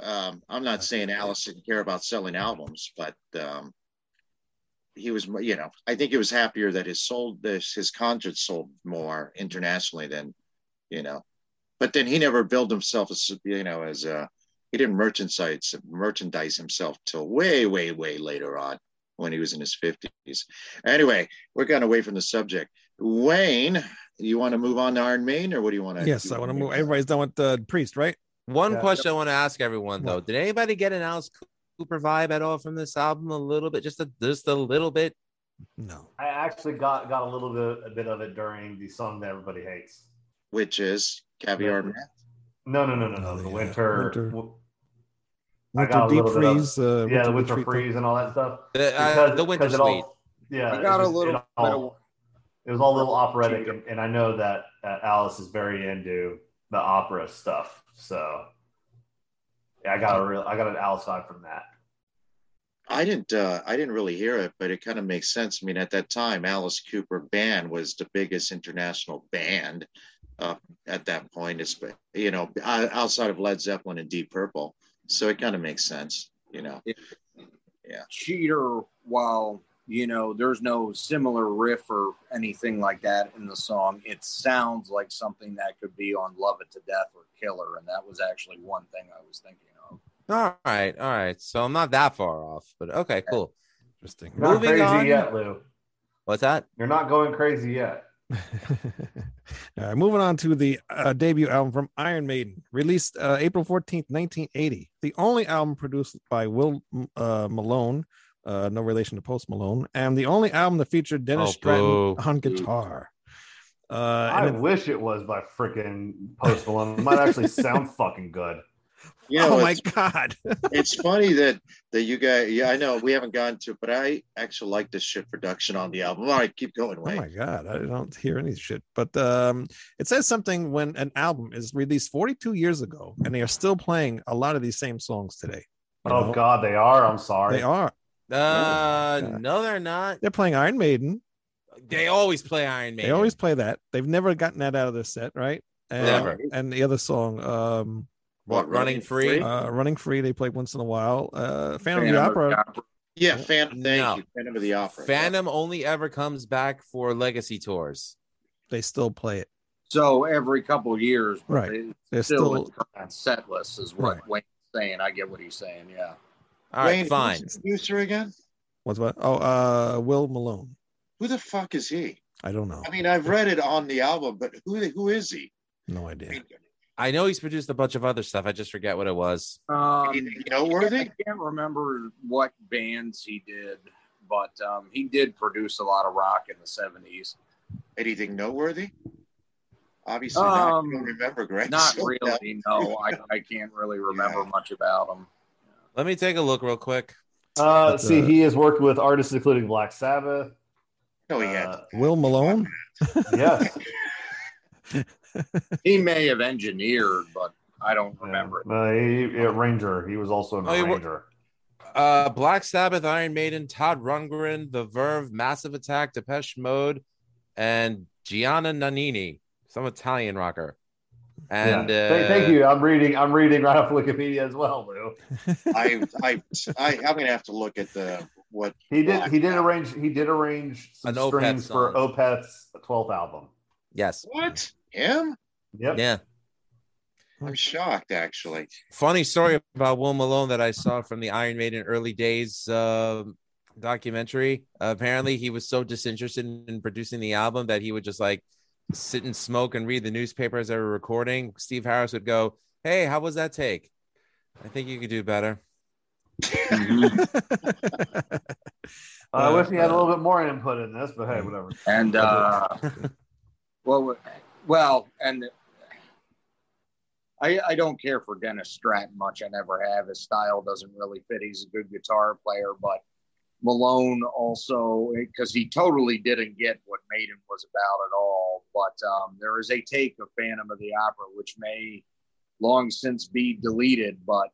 Speaker 6: um, I'm not saying Alice didn't care about selling albums, but um, he was, you know, I think he was happier that his sold this his concerts sold more internationally than, you know, but then he never billed himself as you know as a he didn't merchandise merchandise himself till way way way later on when he was in his 50s. Anyway, we're getting away from the subject. Wayne, you want to move on to Iron Maiden, or what do you want to?
Speaker 2: Yes, I want to move. Everybody's done with the priest, right?
Speaker 1: One
Speaker 3: Yeah.
Speaker 1: question I want to ask everyone though:
Speaker 2: What?
Speaker 1: Did anybody get an Alice Cooper vibe at all from this album? A little bit, just a just a little bit.
Speaker 2: No.
Speaker 3: I actually got got a little bit a bit of it during the song that everybody hates.
Speaker 6: Which is Caviar Man.
Speaker 3: No, no, no, no, no.
Speaker 2: Oh,
Speaker 3: the
Speaker 2: yeah.
Speaker 3: winter,
Speaker 2: Winter.
Speaker 3: W- I
Speaker 2: Winter
Speaker 3: got
Speaker 2: deep
Speaker 3: little bit of-
Speaker 2: freeze. Uh,
Speaker 3: yeah, the
Speaker 2: winter
Speaker 3: winter freeze and all that stuff.
Speaker 1: The, uh, the winter
Speaker 3: because it all, yeah,
Speaker 4: I
Speaker 3: it
Speaker 4: got a little
Speaker 3: it all-
Speaker 4: of
Speaker 3: it was all a little operatic, and, and I know that uh, Alice is very into the opera stuff. So yeah, I got a real, I got an Alice vibe from that.
Speaker 6: I didn't. Uh, I didn't really hear it, but it kind of makes sense. I mean, at that time, Alice Cooper Band was the biggest international band uh, at that point. It's you know outside of Led Zeppelin and Deep Purple, so it kind of makes sense. You know, Yeah.
Speaker 4: cheater while you know there's no similar riff or anything like that in the song it sounds like something that could be on love it to death or killer and that was actually one thing i was thinking of
Speaker 1: All right, all right. So I'm not that far off, but okay, cool.
Speaker 2: Interesting.
Speaker 3: You're not
Speaker 1: Moving
Speaker 3: crazy
Speaker 1: on.
Speaker 3: yet, Lou.
Speaker 1: What's that?
Speaker 3: You're not going crazy yet.
Speaker 2: All right, moving on to the uh, debut album from Iron Maiden, released uh, April 14th, 1980. The only album produced by Will uh, Malone, uh, no relation to Post Malone, and the only album that featured Dennis
Speaker 1: Oh,
Speaker 2: Stratton
Speaker 1: boo.
Speaker 2: on guitar. Uh,
Speaker 3: I
Speaker 2: and it-
Speaker 3: wish it was by freaking Post Malone. It might actually sound fucking good.
Speaker 6: You know,
Speaker 2: oh my God.
Speaker 6: it's funny that that you guys. Yeah, I know we haven't gotten to, but I actually like this shit production on the album. All right, keep going,
Speaker 2: Oh my god, I don't hear any shit. But um, it says something when an album is released 42 years ago and they are still playing a lot of these same songs today.
Speaker 3: Oh
Speaker 2: know?
Speaker 3: God, they are. I'm sorry.
Speaker 2: they are.
Speaker 1: Uh,
Speaker 2: Yeah.
Speaker 1: no, they're not.
Speaker 2: They're playing Iron Maiden.
Speaker 1: They always play Iron Maiden.
Speaker 2: They always play that. They've never gotten that out of their set, right? And,
Speaker 1: Never.
Speaker 2: And the other song, um,
Speaker 1: What, running free?
Speaker 2: uh, "Running Free," they played once in a while. Uh, Phantom of
Speaker 4: Phantom
Speaker 2: the
Speaker 4: of
Speaker 2: Opera.
Speaker 4: the Opera.
Speaker 6: Yeah, Phantom. Thank
Speaker 1: No.
Speaker 6: you, Phantom of the Opera.
Speaker 1: Phantom only ever comes back for legacy tours.
Speaker 2: They still play it.
Speaker 4: so every couple of years but
Speaker 2: Right.
Speaker 4: they-
Speaker 2: They're
Speaker 4: still,
Speaker 2: still.
Speaker 4: on set list is what
Speaker 2: Right.
Speaker 4: wayne's saying i get what he's saying yeah
Speaker 1: All right,
Speaker 6: Wayne,
Speaker 1: fine.
Speaker 6: Who's the producer again?
Speaker 2: What's what? Oh, uh, Will Malone.
Speaker 6: Who the fuck is he?
Speaker 2: I don't know.
Speaker 6: I mean, I've read it on the album, but who who is he?
Speaker 2: No idea.
Speaker 1: I know he's produced a bunch of other stuff. I just forget what it was.
Speaker 4: um,
Speaker 6: Anything noteworthy?
Speaker 4: I can't remember what bands he did, but um, he did produce a lot of rock in the 70s.
Speaker 6: Anything noteworthy? Obviously, not.
Speaker 4: Um,
Speaker 6: I don't remember, Greg.
Speaker 4: Not
Speaker 6: So,
Speaker 4: really, no. I, I can't really remember
Speaker 6: Yeah.
Speaker 4: much about him.
Speaker 1: Let me take a look real quick.
Speaker 3: Uh,
Speaker 2: But,
Speaker 3: see,
Speaker 2: uh,
Speaker 3: he has worked with artists including Black Sabbath.
Speaker 6: No, he had.
Speaker 3: Uh,
Speaker 2: Will Malone.
Speaker 3: yes.
Speaker 4: He may have engineered, but I don't remember it.
Speaker 3: Uh, he, yeah, Ranger. He was also in
Speaker 1: Oh,
Speaker 3: Ranger.
Speaker 1: Uh, Black Sabbath, Iron Maiden, Todd Rundgren, The Verve, Massive Attack, Depeche Mode, and Gianna Nannini, some Italian rocker. And
Speaker 3: yeah.
Speaker 1: uh,
Speaker 3: thank, thank you. I'm reading. I'm reading right off Wikipedia as well, Lou.
Speaker 6: I, I, I, I'm gonna have to look at the what
Speaker 3: He did. He did arrange. He did arrange some strings for. Opeth's 12th album.
Speaker 1: yes,
Speaker 6: What him?
Speaker 3: Yep.
Speaker 1: yeah.
Speaker 6: I'm shocked, actually.
Speaker 1: Funny story about Will Malone that I saw from the Iron Maiden early days uh, documentary. apparently, he was so disinterested in producing the album that he would just like sit and smoke and read the newspaper as they were recording. Steve Harris would go, "Hey, how was that take? I think you could do better."
Speaker 3: I
Speaker 2: Uh,
Speaker 3: wish he had a little bit more input in this, but hey, whatever.
Speaker 4: And, uh, well, well, and I, I don't care for Dennis Stratton much. I never have. His style doesn't really fit. He's a good guitar player, but Malone also, because he totally didn't get what Maiden was about at all. But um, there is a take of Phantom of the Opera, which may long since be deleted, but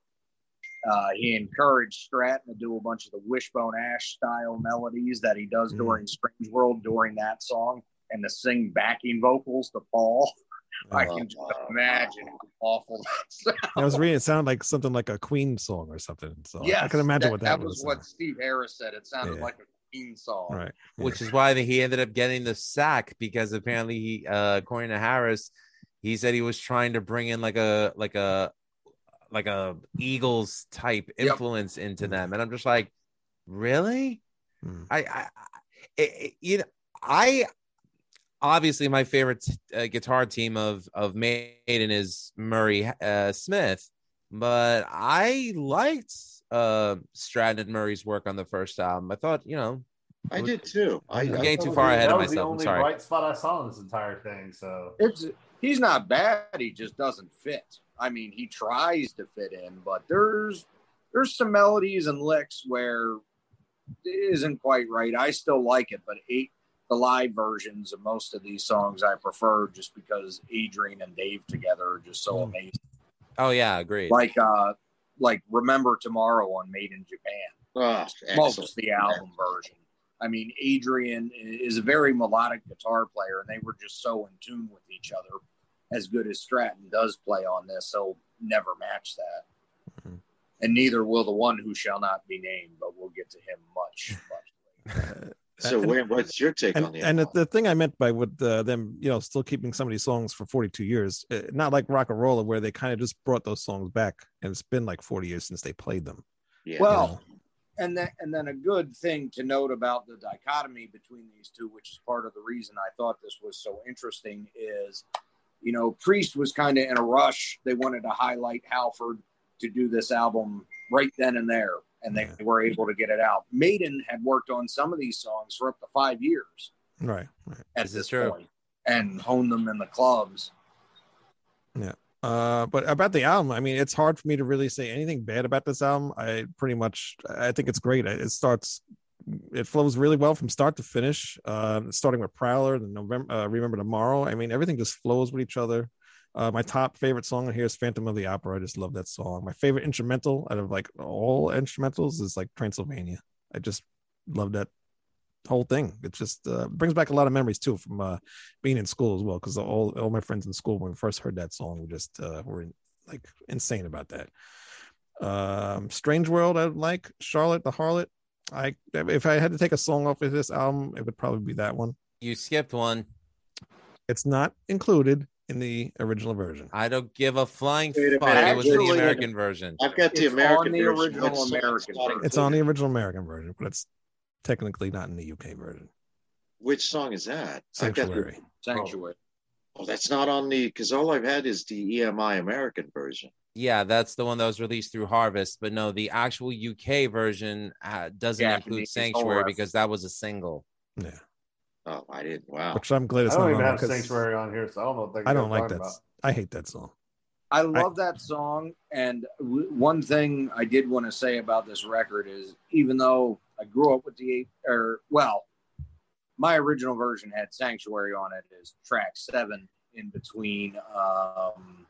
Speaker 4: uh, he encouraged Stratton to do a bunch of the Wishbone Ash style melodies that he does
Speaker 2: Mm.
Speaker 4: during Strange World during that song and to sing backing vocals to Paul. I can just imagine how awful that
Speaker 2: I was reading. It sounded like something like a Queen song or something. So
Speaker 4: Yes,
Speaker 2: I can imagine what that,
Speaker 4: was.
Speaker 2: was.
Speaker 4: what Steve Harris said. It sounded
Speaker 2: Yeah.
Speaker 4: like a Queen song.
Speaker 2: Right.
Speaker 1: which is why he ended up getting the sack because apparently he uh according to harris he said he was trying to bring in like a like a like a eagles type
Speaker 4: Yep.
Speaker 1: influence into them and i'm just like really
Speaker 2: Hmm.
Speaker 1: I, I, it, it- you know, I obviously my favorite uh, guitar team of of Maiden is Murray uh, Smith, but I liked uh Stratton and Murray's work on the first album. I thought, you know,
Speaker 6: I did too. I,
Speaker 1: I'm getting too far
Speaker 3: the-
Speaker 1: ahead of
Speaker 3: was the
Speaker 1: myself. I'm
Speaker 3: only
Speaker 1: sorry.
Speaker 3: bright spot I saw in this entire thing. So
Speaker 4: It's he's not bad. He just doesn't fit. I mean, he tries to fit in, but there's there's some melodies and licks where it isn't quite right. I still like it, but eight the live versions of most of these songs I prefer just because Adrian and Dave together are just so
Speaker 2: Mm.
Speaker 4: amazing.
Speaker 1: Oh yeah, agreed.
Speaker 4: Like uh like Remember Tomorrow on Made in Japan.
Speaker 6: oh,
Speaker 4: Most
Speaker 6: excellent.
Speaker 4: the album version. I mean, Adrian is a very melodic guitar player, and they were just so in tune with each other. As good as Stratton does play on this, he'll never match that.
Speaker 2: Mhm.
Speaker 4: And neither will the one who shall not be named, but we'll get to him much, much later.
Speaker 6: So,
Speaker 2: And-
Speaker 6: Wayne, what's your take on
Speaker 2: and
Speaker 6: the
Speaker 2: and the,
Speaker 6: album?
Speaker 2: the thing I meant by with uh, them, you know, still keeping some of these songs for 42 years, uh, not like Rocka Rolla, where they kind of just brought those songs back, and it's been like 40 years since they played them.
Speaker 6: yeah.
Speaker 4: Well, and then and then a good thing to note about the dichotomy between these two, which is part of the reason I thought this was so interesting, is you know Priest was kind of in a rush. They wanted to highlight Halford to do this album right then and there, and they were able to get it out. Maiden had worked on some of these songs for up to five years
Speaker 2: Right, right.
Speaker 4: at
Speaker 1: This
Speaker 4: point, and honed them in the clubs. Yeah.
Speaker 2: Uh, but about the album, I mean, it's hard for me to really say anything bad about this album. I pretty much, I think it's great. It starts, it flows really well from start to finish. Uh, starting with Prowler, the November, uh, Remember Tomorrow. I mean, everything just flows with each other. Uh, my top favorite song on here is Phantom of the Opera. I just love that song. My favorite instrumental out of like all instrumentals is like Transylvania. I just love that whole thing. It just uh, brings back a lot of memories too from uh, being in school as well. Because all all my friends in school when we first heard that song, we just uh, were like insane about that. Um, Strange World, I like Charlotte the Harlot. I if I had to take a song off of this album, it would probably be that one.
Speaker 1: You skipped one.
Speaker 2: It's not included in the original version.
Speaker 1: I don't give a flying fuck. It was in the American version.
Speaker 6: I've got the
Speaker 4: It's
Speaker 6: American
Speaker 4: on the
Speaker 6: version.
Speaker 4: original
Speaker 6: What
Speaker 4: American version.
Speaker 2: It's on the original American version, but it's technically not in the UK version.
Speaker 6: Which song is that? I've the-
Speaker 2: Sanctuary.
Speaker 4: Sanctuary.
Speaker 6: Oh, that's not on the because all I've had is the EMI American version.
Speaker 1: Yeah, that's the one that was released through Harvest. But no, the actual UK version uh, doesn't
Speaker 4: Yeah,
Speaker 1: include Sanctuary because that was a single.
Speaker 2: Yeah,
Speaker 6: Oh, I didn't. Wow.
Speaker 2: which I'm glad it's
Speaker 3: I
Speaker 2: it's
Speaker 3: don't
Speaker 2: not
Speaker 3: even
Speaker 2: on
Speaker 3: have Sanctuary on here, so I don't know. What the
Speaker 2: I don't like that.
Speaker 3: about.
Speaker 2: I hate that song.
Speaker 4: I love that song. And w- one thing I did want to say about this record is even though I grew up with the eight, or well, my original version had Sanctuary on it as track seven in between, um,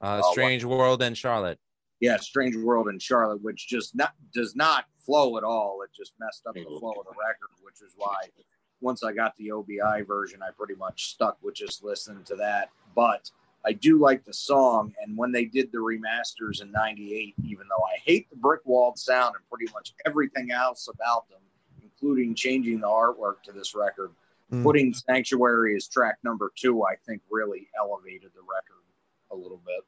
Speaker 1: Uh,
Speaker 4: Oh,
Speaker 1: Strange World and Charlotte.
Speaker 4: yeah, Strange World and Charlotte, which just not does not flow at all. It just messed up the flow of the record, which is why once I got the OBI version, I pretty much stuck with just listening to that. But I do like the song, and when they did the remasters in '98, even though I hate the brick walled sound and pretty much everything else about them, including changing the artwork to this record,
Speaker 2: Mm.
Speaker 4: putting Sanctuary as track number two, I think really elevated the record a little bit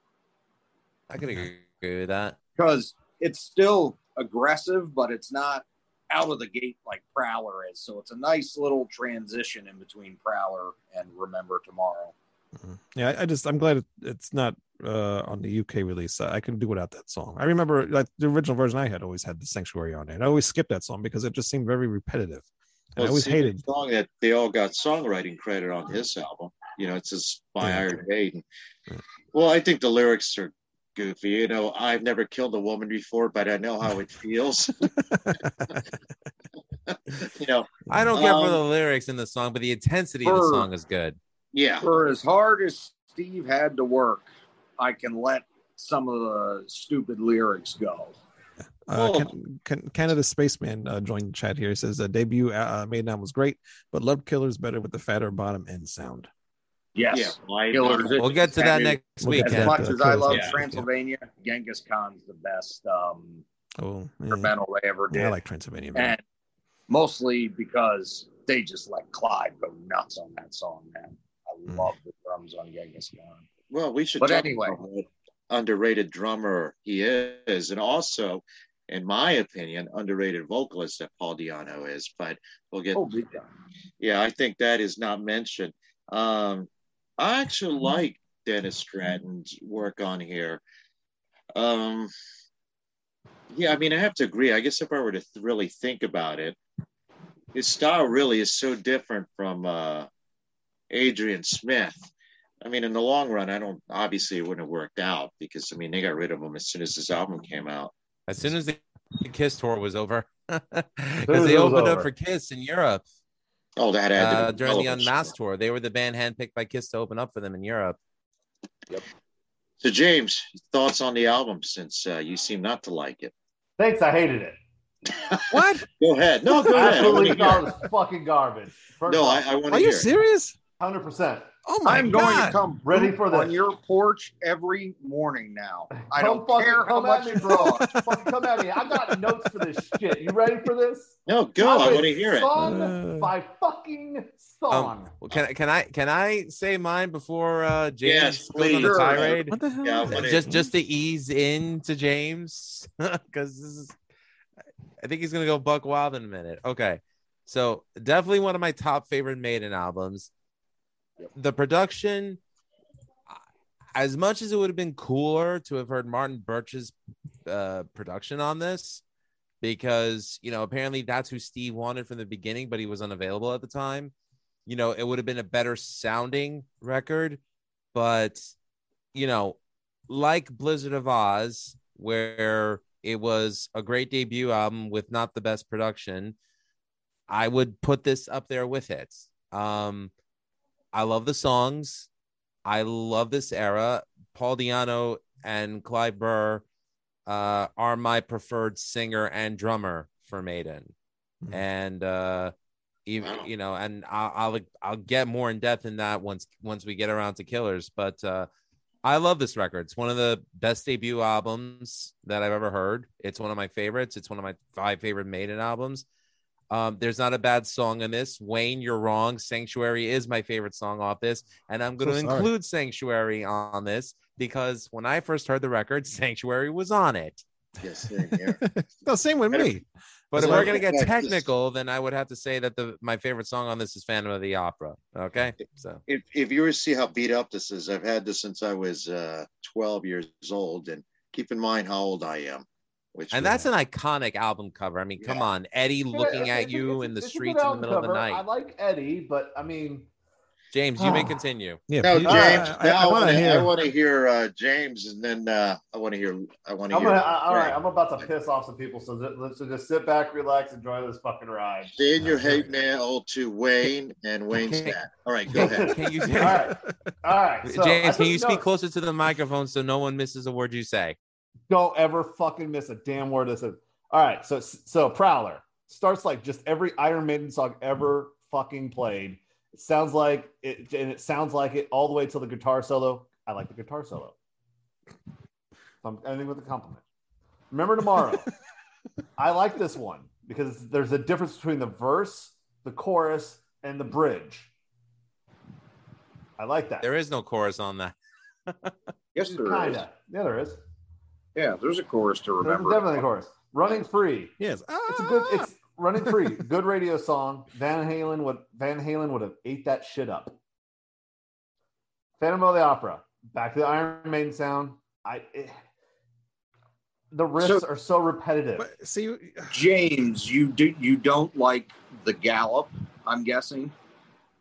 Speaker 1: I can agree with that.
Speaker 4: because it's still aggressive, but it's not out of the gate like Prowler is. So it's a nice little transition in between Prowler and Remember Tomorrow.
Speaker 2: Mhm. Yeah, I, I just I'm glad it, it's not uh on the UK release. I, I can do without that song. I remember like the original version I had always had the Sanctuary on it. And I always skipped that song because it just seemed very repetitive. And I
Speaker 6: Well,
Speaker 2: always
Speaker 6: see,
Speaker 2: hated.
Speaker 6: the song that they all got songwriting credit on his album. You know, it's just by
Speaker 2: Yeah.
Speaker 6: Iron Maiden.
Speaker 2: Yeah.
Speaker 6: Well, I think the lyrics are goofy. You know, I've never killed a woman before, but I know how it feels. you know,
Speaker 1: I don't care for
Speaker 6: Um,
Speaker 1: the lyrics in the song, but the intensity of the song is good.
Speaker 6: yeah.
Speaker 4: For as hard as Steve had to work, I can let some of the stupid lyrics go.
Speaker 2: Uh,
Speaker 6: Oh.
Speaker 2: Can, can, Canada Spaceman uh, joined the chat here. He says uh, debut uh, Maiden album was great, but Love Killer's better with the fatter bottom end sound.
Speaker 4: Yes.
Speaker 6: Yeah. I-
Speaker 4: Killers.
Speaker 1: We'll get to that
Speaker 4: I
Speaker 1: next
Speaker 2: We'll
Speaker 1: week.
Speaker 4: As
Speaker 2: to
Speaker 4: much as I love
Speaker 6: yeah.
Speaker 4: Transylvania, Genghis Khan's the best um,
Speaker 2: Oh, yeah.
Speaker 4: instrumental they ever did.
Speaker 2: Yeah, I like Transylvania. better.
Speaker 4: and mostly because they just let Clive go nuts on that song, man. I
Speaker 2: Mm.
Speaker 4: love the drums on Genghis Khan.
Speaker 6: Well, we should
Speaker 4: But
Speaker 6: talk
Speaker 4: anyway.
Speaker 6: about what underrated drummer he is, and also in my opinion, underrated vocalist that Paul Di'Anno is. But we'll get
Speaker 4: Oh, big
Speaker 6: yeah, I think that is not mentioned. Um, I actually like Dennis Stratton's work on here. Um, yeah, I mean, I have to agree. I guess if I were to th- really think about it, his style really is so different from uh, Adrian Smith. I mean, in the long run, I don't obviously it wouldn't have worked out because I mean they got rid of him as soon as this album came out.
Speaker 1: As soon as the Kiss tour was over, because they
Speaker 3: was
Speaker 1: opened up for Kiss in Europe
Speaker 6: Oh, that had
Speaker 1: uh,
Speaker 6: be
Speaker 1: during the. Unmasked tour. They were the band handpicked by Kiss to open up for them in Europe.
Speaker 6: So, James, thoughts on the album since uh, you seem not to like it?
Speaker 3: Thanks, I hated it.
Speaker 2: What?
Speaker 6: Go ahead. No, go ahead. I
Speaker 3: Absolutely
Speaker 6: wanna
Speaker 3: thought
Speaker 6: hear.
Speaker 3: it was fucking garbage. First
Speaker 6: No, I, I want to
Speaker 2: Are
Speaker 6: hear.
Speaker 2: you serious?
Speaker 3: hundred percent.
Speaker 2: Oh my
Speaker 4: I'm going
Speaker 2: god!
Speaker 4: to come
Speaker 3: Ready for this.
Speaker 4: on your porch every morning now. I don't
Speaker 3: fucking
Speaker 4: care how
Speaker 3: come
Speaker 4: much
Speaker 3: at
Speaker 4: it
Speaker 3: me, bro.
Speaker 4: costs.
Speaker 3: fucking come at me. I got notes for this shit. You ready for this?
Speaker 6: No, go. I
Speaker 3: went
Speaker 6: want to hear it.
Speaker 3: Song
Speaker 2: Uh.
Speaker 3: by fucking song.
Speaker 1: Well, can I can I can I say mine before uh, James
Speaker 6: Yes,
Speaker 1: goes on
Speaker 6: please.
Speaker 1: the tirade?
Speaker 2: What the hell?
Speaker 6: Yeah, I
Speaker 2: is
Speaker 6: wanna-
Speaker 2: that?
Speaker 1: just just to ease into James because this is I think he's gonna go buck wild in a minute. Okay. So definitely one of my top favorite Maiden albums. The production, as much as it would have been cooler to have heard Martin Birch's uh, production on this, because you know apparently that's who Steve wanted from the beginning, but he was unavailable at the time. You know, it would have been a better sounding record, but you know, like Blizzard of Ozz, where it was a great debut album with not the best production, I would put this up there with it. Um, I love the songs. I love this era. Paul Di'Anno and Clive Burr uh, are my preferred singer and drummer for Maiden,
Speaker 2: Mhm.
Speaker 1: and uh, even
Speaker 6: Wow.
Speaker 1: you know, and I'll, I'll I'll get more in depth in that once once we get around to Killers. But uh, I love this record. It's one of the best debut albums that I've ever heard. It's one of my favorites. It's one of my five favorite Maiden albums. Um, there's not a bad song in this. Wayne, you're wrong. Sanctuary is my favorite song off this, and I'm going
Speaker 2: So
Speaker 1: to
Speaker 2: sorry.
Speaker 1: include Sanctuary on this because when I first heard the record, Sanctuary was on it.
Speaker 6: Yes, same here.
Speaker 2: no, same with me.
Speaker 1: But
Speaker 6: So
Speaker 1: if we're gonna get technical, then I would have to say that the my favorite song on this is Phantom of the Opera. Okay, so
Speaker 6: if if you were to see how beat up this is, I've had this since I was uh, 12 years old, and keep in mind how old I am. Which
Speaker 1: and
Speaker 6: was-
Speaker 1: that's an iconic album cover. I mean, come on, Eddie looking
Speaker 3: Yeah,
Speaker 1: at
Speaker 3: a-
Speaker 1: you
Speaker 3: a-
Speaker 1: in the
Speaker 3: it's a good
Speaker 1: streets in the
Speaker 3: album
Speaker 1: middle of the night.
Speaker 3: I like Eddie, but I mean,
Speaker 1: James, you may continue.
Speaker 2: Yeah,
Speaker 6: no,
Speaker 2: please-
Speaker 6: James.
Speaker 2: I,
Speaker 6: now I,
Speaker 2: want
Speaker 6: want
Speaker 2: to
Speaker 6: to
Speaker 2: hear.
Speaker 6: I want to hear uh, James, and then uh, I want to hear. I want to hear.
Speaker 3: gonna, all right, I'm about to piss off some people. So just, let's just sit back, relax, enjoy this fucking ride.
Speaker 6: Send your hate mail to Wayne and Wayne's
Speaker 1: Okay.
Speaker 6: dad. All right, go ahead.
Speaker 1: Can you,
Speaker 3: All right, all right. So
Speaker 1: James? Can
Speaker 3: took
Speaker 1: you speak
Speaker 3: notes.
Speaker 1: closer to the microphone so no one misses a word you say?
Speaker 3: Don't ever fucking miss a damn word. This is all right. So so Prowler starts like just every Iron Maiden song ever fucking played. It sounds like it, and it sounds like it all the way till the guitar solo. I like the guitar solo. I'm ending with a compliment. Remember tomorrow. I like this one because there's a difference between the verse, the chorus, and the bridge. I like that.
Speaker 1: There is no chorus on that.
Speaker 4: Yes, there is.
Speaker 3: Kinda. Yeah, there is.
Speaker 4: Yeah, there's a chorus to
Speaker 3: There's
Speaker 4: remember.
Speaker 3: definitely a chorus. Running free.
Speaker 2: Yes.
Speaker 3: It's a good. It's ah! running free. Good radio song. Van Halen would Van Halen would have ate that shit up. Phantom of the Opera. Back to the Iron Maiden sound. I. It, the riffs
Speaker 4: So-
Speaker 3: are so repetitive.
Speaker 2: But see,
Speaker 4: James, you do you don't like the gallop? I'm guessing.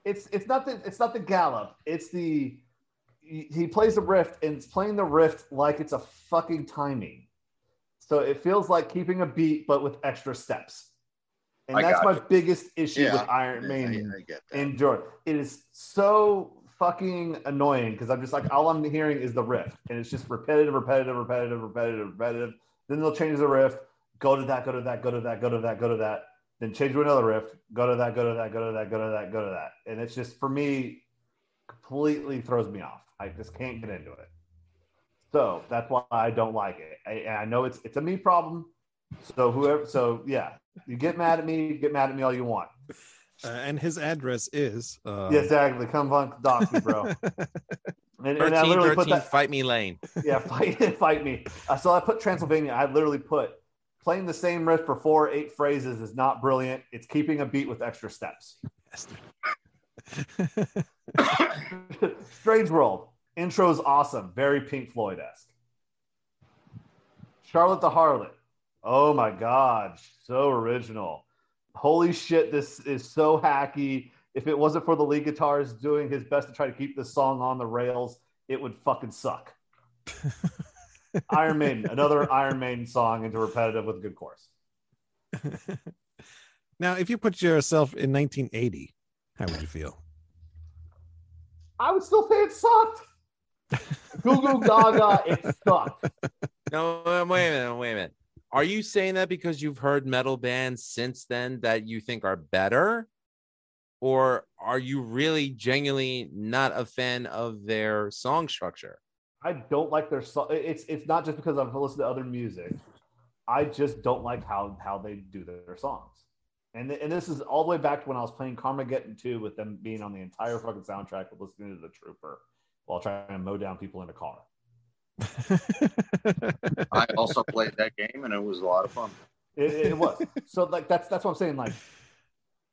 Speaker 3: it's it's not the it's not the gallop. It's the he plays the riff and it's playing the riff like it's a fucking timing. So it feels like keeping a beat but with extra steps. And
Speaker 4: I
Speaker 3: that's my
Speaker 4: gotcha.
Speaker 3: biggest issue
Speaker 6: Yeah,
Speaker 3: with Iron Maiden. And Jordan. It is so fucking annoying because I'm just like all I'm hearing is the riff, and it's just repetitive, repetitive, repetitive, repetitive, repetitive. Then they'll change the riff, go to that, go to that, go to that, go to that, go to that. Then change to another riff, go to that, go to that, go to that, go to that, go to that, and it's just for me completely throws me off. I just can't get into it. So that's why I don't like it. I, and I know it's it's a me problem. So whoever, so yeah, you get mad at me, get mad at me all you want.
Speaker 2: uh, and his address is. Uh,
Speaker 3: Yeah, exactly. Come on, dock me, bro. And, and I literally
Speaker 1: 13,
Speaker 3: put that.
Speaker 1: fight me lane.
Speaker 3: Yeah, fight, fight me. Uh, so I put Transylvania. I literally put Playing the same riff for four or eight phrases is not brilliant. It's keeping a beat with extra steps. Strange World. Intro is awesome. Very Pink Floyd esque. Charlotte the Harlot. Oh my God. So original. Holy shit. This is so hacky. If it wasn't for the lead guitars doing his best to try to keep this song on the rails, it would fucking suck. Iron Maiden, another Iron Maiden song into repetitive with a good chorus.
Speaker 2: now, if you put yourself in 1980, how would you feel?
Speaker 3: I would still say it sucked. Goo Goo Gaga, it sucked.
Speaker 1: No, wait a minute, wait a minute. Are you saying that because you've heard metal bands since then that you think are better? Or are you really genuinely not a fan of their song structure?
Speaker 3: I don't like their song. It's it's not just because I've listened to other music. I just don't like how how they do their songs. And and this is all the way back to when I was playing Karma Carmageddon 2 with them being on the entire fucking soundtrack of listening to the Trooper while trying to mow down people in a car.
Speaker 4: I also played that game and it was a lot of fun.
Speaker 3: It, it was so like that's that's what I'm saying. Like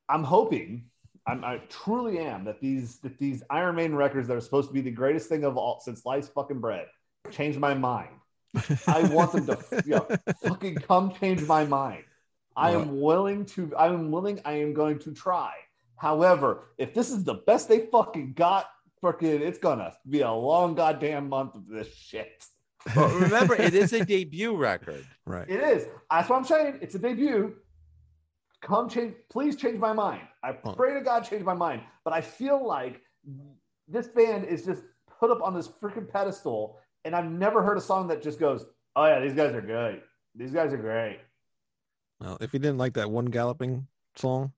Speaker 3: I'm hoping I'm, I truly am that these that these Iron Maiden records that are supposed to be the greatest thing of all since sliced fucking bread changed my mind. I want them to you know, fucking come change my mind. I am willing to. I am willing. I am going to try. However, if this is the best they fucking got, fucking, it's gonna be a long goddamn month of this shit.
Speaker 1: But remember, it is a debut record.
Speaker 2: right.
Speaker 3: It is. That's what I'm saying. It's a debut. Come change. Please change my mind. I pray to God change my mind. But I feel like this band is just put up on this freaking pedestal, and I've never heard a song that just goes, "Oh yeah, these guys are good. These guys are great."
Speaker 2: Well, if you didn't like that one galloping song,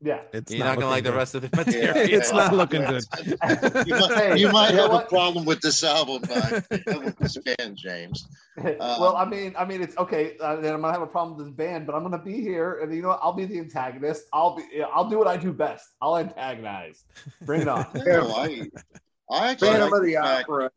Speaker 3: Yeah.
Speaker 2: it's
Speaker 1: You're not, gonna
Speaker 2: looking
Speaker 1: like the rest of the
Speaker 6: Yeah,
Speaker 1: material.
Speaker 2: It's not looking good.
Speaker 6: You might,
Speaker 3: Hey,
Speaker 6: you might
Speaker 3: you
Speaker 6: have a problem with this album, but with this band, James.
Speaker 3: well, I mean, I mean, it's okay. Uh, then I'm gonna have a problem with this band, but I'm gonna be here, and you know, what? I'll be the antagonist. I'll be, yeah, I'll do what I do best. I'll antagonize. Bring it on.
Speaker 6: No, I, I actually
Speaker 4: Phantom
Speaker 6: like
Speaker 4: of the
Speaker 6: fact-
Speaker 4: Opera.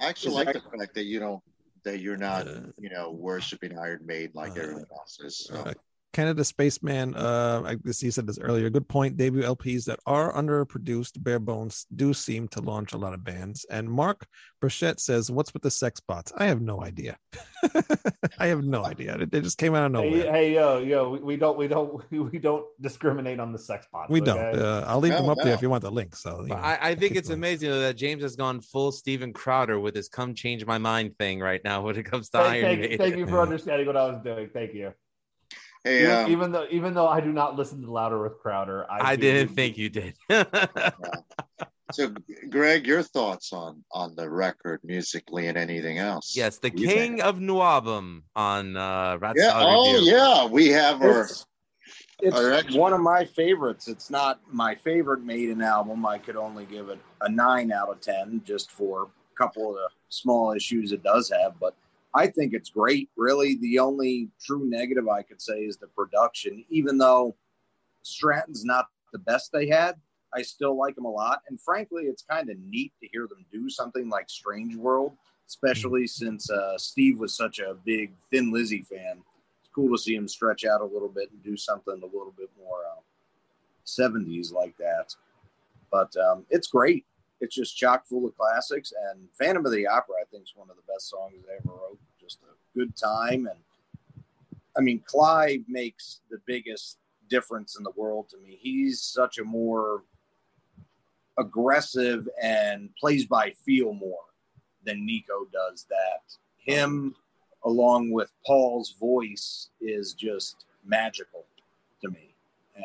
Speaker 6: I actually
Speaker 4: Is
Speaker 6: like the fact that you don't that you're not
Speaker 2: Uh,
Speaker 6: you know worshiping Iron Maiden like
Speaker 2: uh,
Speaker 6: everyone else is. So.
Speaker 2: Canada Spaceman, uh, I guess he said this earlier. Good point. Debut LPs that are underproduced, bare bones, do seem to launch a lot of bands. And Mark Burchette says, "What's with the sex bots?" I have no idea. I have no idea. They- They just came out of
Speaker 3: Hey,
Speaker 2: nowhere.
Speaker 3: hey, yo, yo, we, we don't, we don't, we don't discriminate on the sex bots.
Speaker 2: we don't. Uh, I'll leave
Speaker 6: No,
Speaker 2: them up there if you want the link. So you
Speaker 1: But
Speaker 2: know,
Speaker 1: I, I think it's
Speaker 2: going.
Speaker 1: amazing that James has gone full Steven Crowder with his "come change my mind" thing right now when it comes to
Speaker 3: Thank,
Speaker 1: Iron
Speaker 3: thank,
Speaker 1: Maiden.
Speaker 3: thank you for
Speaker 2: Yeah.
Speaker 3: understanding what I was doing. Thank you.
Speaker 6: Hey,
Speaker 3: even,
Speaker 6: um,
Speaker 3: even though, even though I do not listen to Louder with Crowder, I,
Speaker 1: I didn't think you did.
Speaker 6: so, Greg, your thoughts on on the record musically and anything else?
Speaker 1: yes, the
Speaker 6: What do think?
Speaker 1: king of New Album on uh, Rat
Speaker 6: Yeah. Oh,
Speaker 1: Review.
Speaker 6: yeah. We have our.
Speaker 4: It's, it's
Speaker 6: Our
Speaker 4: one of my favorites. It's not my favorite Maiden album. I could only give it a nine out of ten just for a couple of the small issues it does have. But I think it's great. Really, the only true negative I could say is the production. Even though Stratton's not the best they had, I still like them a lot. And frankly, it's kind of neat to hear them do something like Strange World, especially since uh, Steve was such a big Thin Lizzy fan it's cool to see him stretch out a little bit and do something a little bit more uh, 70s like that. But um, it's great. It's just chock full of classics. And Phantom of the Opera, I think, is one of the best songs they ever wrote. Just a good time. And I mean, Clive makes the biggest difference in the world to me. He's such a more aggressive and plays by feel more than Nicko does that. Him along with Paul's voice is just magical to me. And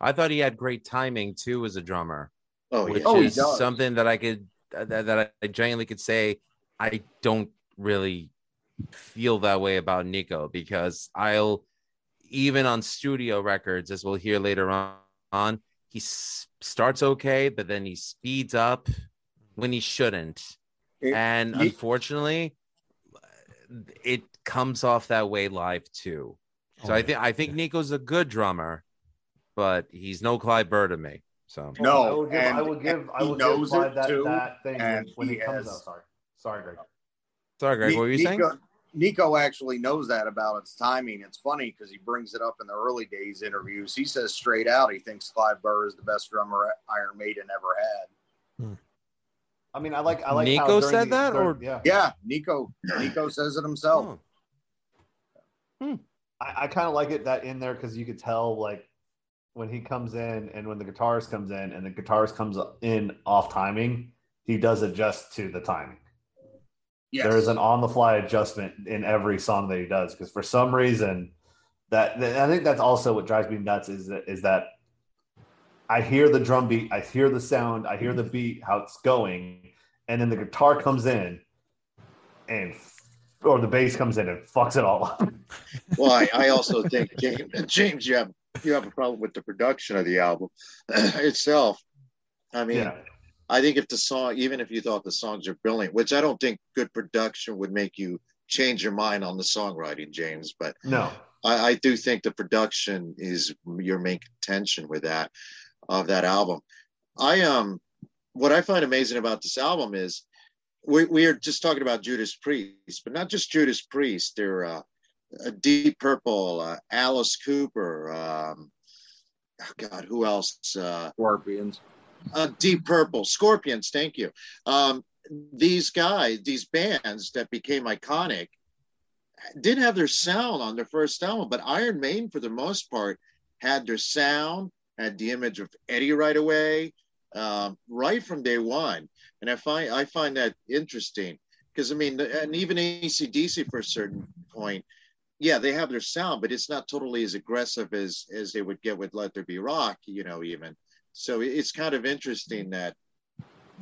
Speaker 1: I thought he had great timing too as a drummer,
Speaker 6: Oh,
Speaker 1: which
Speaker 6: yeah.
Speaker 4: Oh, he
Speaker 1: is
Speaker 4: does.
Speaker 1: something that I could uh, that, that I genuinely could say I don't really feel that way about Nicko because I'll even on studio records, as we'll hear later on, he s- starts okay, but then he speeds up when he shouldn't,
Speaker 4: It-
Speaker 1: and
Speaker 4: ye-
Speaker 1: unfortunately, it comes off that way live too. So
Speaker 2: Oh,
Speaker 1: I think I think Nicko's a good drummer, but he's no Clive Burr to me. So
Speaker 4: No,
Speaker 3: I will give, I will give, I will
Speaker 4: knows
Speaker 3: give
Speaker 4: Clive
Speaker 3: that,
Speaker 4: too,
Speaker 3: that thing when,
Speaker 4: and
Speaker 3: when
Speaker 4: he
Speaker 3: it comes
Speaker 4: has-
Speaker 3: out. Sorry, sorry, Greg.
Speaker 1: sorry, Greg, what were you saying?
Speaker 4: Nicko, Nicko actually knows that about its timing. It's funny because he brings it up in the early days interviews. He says straight out he thinks Clive Burr is the best drummer Iron Maiden ever had. Hmm.
Speaker 3: I mean, I like I like
Speaker 1: Nicko
Speaker 3: during
Speaker 1: said
Speaker 3: the-
Speaker 1: that,
Speaker 3: during-
Speaker 1: or-
Speaker 3: yeah,
Speaker 4: Yeah, Nicko. Nicko says it himself.
Speaker 1: Oh. Hmm.
Speaker 3: I, I kind of like it that in there because you could tell like when he comes in and when the guitarist comes in and the guitarist comes in off timing, he does adjust to the timing.
Speaker 4: Yes.
Speaker 3: There is an on the fly adjustment in every song that he does because for some reason that, I think that's also what drives me nuts is that is that I hear the drum beat, I hear the sound, I hear the mm-hmm. beat, how it's going, and then the guitar comes in and or the bass comes in and fucks it all up.
Speaker 6: Well, I, I also think James, James, you have you have a problem with the production of the album itself. I mean,
Speaker 3: yeah.
Speaker 6: I think if the song, even if you thought the songs are brilliant, which I don't think good production would make you change your mind on the songwriting, James, but
Speaker 3: No.
Speaker 6: I, I do think the production is your main contention with that of that album. I um, what I find amazing about this album is we we are just talking about Judas Priest, but not just Judas Priest. They're uh, uh, A deep Purple, uh, Alice Cooper. Um, oh God, who else? Uh,
Speaker 4: Scorpions.
Speaker 6: uh, Deep Purple, Scorpions. Thank you. Um, these guys, these bands that became iconic, didn't have their sound on their first album, but Iron Maiden, for the most part, had their sound, had the image of Eddie right away, um, right from day one. And I find I find that interesting because I mean, and even ACDC for a certain point, yeah, they have their sound, but it's not totally as aggressive as as they would get with Let There Be Rock, you know, even. So it's kind of interesting that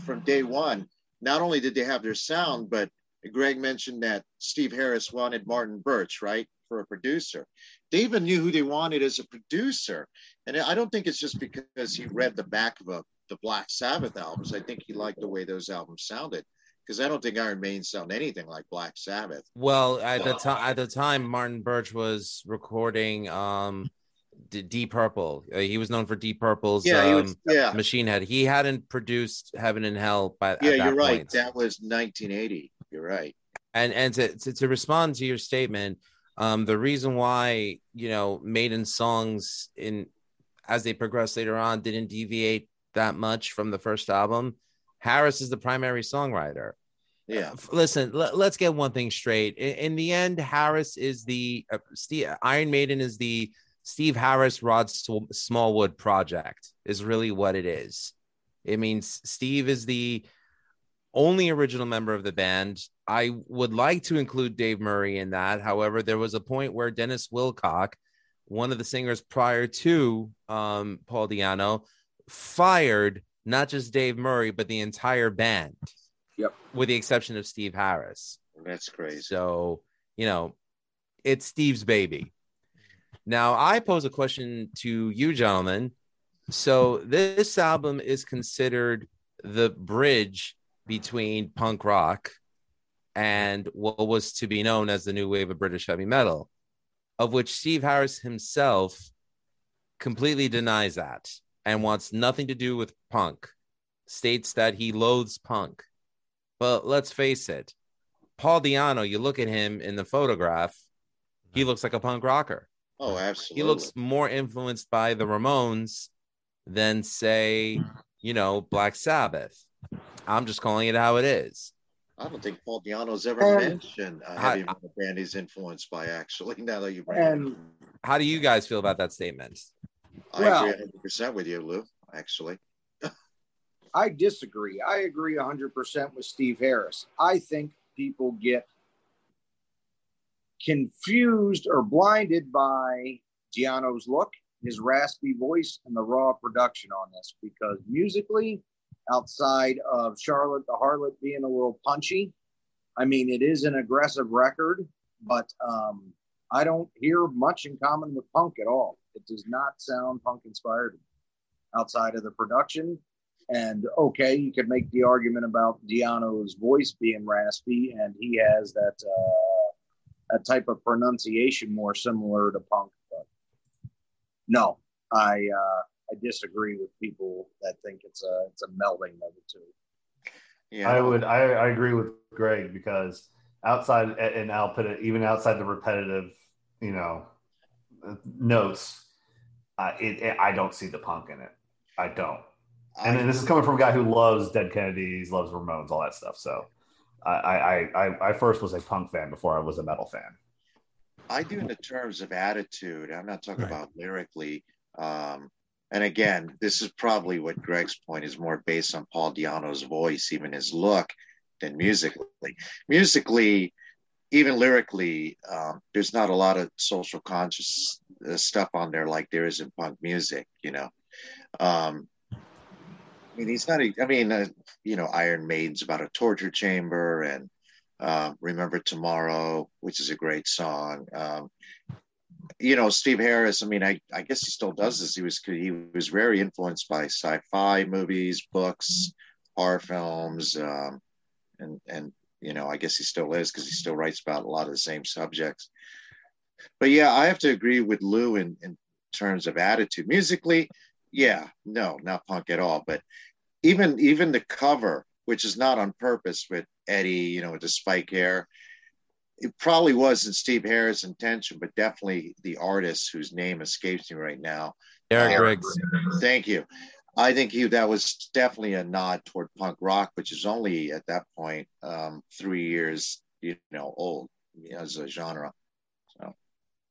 Speaker 6: from day one, not only did they have their sound, but Greg mentioned that Steve Harris wanted Martin Birch, right, for a producer. They even knew who they wanted as a producer. And I don't think it's just because he read the back of a, the Black Sabbath albums. I think he liked the way those albums sounded. Because I don't think Iron Maiden sound anything like Black Sabbath.
Speaker 1: Well, at the time, at the time, Martin Birch was recording um, D- Deep Purple. Uh, he was known for Deep Purple's
Speaker 6: Yeah,
Speaker 1: um,
Speaker 6: was, yeah,
Speaker 1: Machine Head. He hadn't produced Heaven and Hell by
Speaker 6: yeah. You're right.
Speaker 1: point.
Speaker 6: That was 1980. You're right.
Speaker 1: and and to, to to respond to your statement um the reason why you know maiden songs in as they progress later on didn't deviate that much from the first album harris is the primary songwriter
Speaker 6: Yeah.
Speaker 1: Listen let, us get one thing straight in, in the end harris is the uh, steve iron maiden is the steve harris rod smallwood project is really what it is it means steve is the only original member of the band. I would like to include Dave Murray in that. However, there was a point where Dennis Wilcock, one of the singers prior to um, Paul Di'Anno, fired not just Dave Murray, but the entire band.
Speaker 4: Yep.
Speaker 1: With the exception of Steve Harris.
Speaker 6: That's crazy.
Speaker 1: So, you know, it's Steve's baby. Now, I pose a question to you, gentlemen. So, this album is considered the bridge between punk rock and what was to be known as the new wave of British heavy metal, of which Steve Harris himself completely denies that and wants nothing to do with punk, states that he loathes punk. But let's face it, Paul Di'Anno, you look at him in the photograph, he looks like a punk rocker.
Speaker 6: Oh, absolutely.
Speaker 1: He looks more influenced by the Ramones than, say, you know, Black Sabbath. I'm just calling it how it is.
Speaker 6: I don't think Paul Di'Anno's ever
Speaker 4: And-
Speaker 6: mentioned a
Speaker 1: I-
Speaker 6: heavy metal band he's influenced by. Actually, now that you bring it
Speaker 4: And
Speaker 6: up.
Speaker 1: How do you guys feel about that statement?
Speaker 6: I
Speaker 4: Well-
Speaker 6: agree 100 percent with you, Lou. Actually,
Speaker 4: I disagree. I agree 100% with Steve Harris. I think people get confused or blinded by Di'Anno's look, his raspy voice, and the raw production on this because musically, outside of Charlotte the Harlot being a little punchy, I mean, it is an aggressive record, but um, I don't hear much in common with punk at all. It does not sound punk inspired outside of the production. And okay, you could make the argument about Di'Anno's voice being raspy, and he has that uh, a type of pronunciation more similar to punk. But no, I uh, I disagree with people that think it's a it's a melding of the two.
Speaker 6: yeah,
Speaker 3: I would I, I agree with Greg because outside, and I'll put it even outside the repetitive, you know, notes. Uh, it, it, I don't see the punk in it. I don't. And then this is coming from a guy who loves Dead Kennedys, loves Ramones, all that stuff. So, I, I, I, I first was a punk fan before I was a metal fan.
Speaker 6: I do in the terms of attitude. I'm not talking
Speaker 2: Right.
Speaker 6: about lyrically. Um, and again, this is probably what Greg's point is more based on Paul Di'Anno's voice, even his look, than musically. Musically, even lyrically, um, there's not a lot of social conscious uh, stuff on there like there is in punk music. You know, um, I mean, he's not. a- I mean, uh, you know, Iron Maiden's about a torture chamber, and uh, Remember Tomorrow, which is a great song. Um, you know, Steve Harris. I mean, I, I guess he still does this. He was he was very influenced by sci-fi movies, books, horror films, um, and and you know, I guess he still is because he still writes about a lot of the same subjects. But yeah, I have to agree with Lou in in terms of attitude. Musically, yeah, no, not punk at all. But even even the cover, which is not on purpose with Eddie, you know, with the spike hair, it probably wasn't Steve Harris' intention, but definitely the artist whose name escapes me right now.
Speaker 1: Derek
Speaker 6: Uh,
Speaker 1: Riggs.
Speaker 6: Thank you. I think he that was definitely a nod toward punk rock, which is only at that point um, three years, you know, old as a genre. So.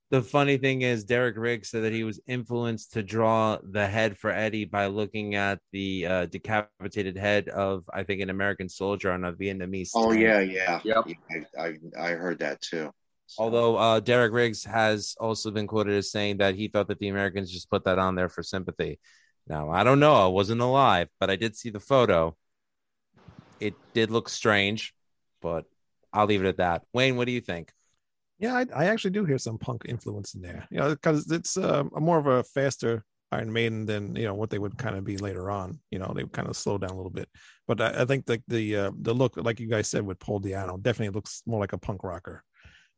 Speaker 1: The funny thing is, Derek Riggs said that he was influenced to draw the head for Eddie by looking at the uh, decapitated head of, I think, an American soldier on a Vietnamese.
Speaker 6: Oh
Speaker 1: tank.
Speaker 6: yeah, yeah,
Speaker 4: Yep.
Speaker 6: Yeah, I, I I heard that too. So-
Speaker 1: Although uh, Derek Riggs has also been quoted as saying that he thought that the Americans just put that on there for sympathy. Now, I don't know. I wasn't alive, but I did see the photo. It did look strange, but I'll leave it at that. Wayne, what do you think?
Speaker 2: Yeah, I, I actually do hear some punk influence in there. You know, because it's a more of a faster Iron Maiden than you know what they would kind of be later on. You know, they kind of slow down a little bit. But I, I think the the uh, the look, like you guys said with Paul Di'Anno, definitely looks more like a punk rocker.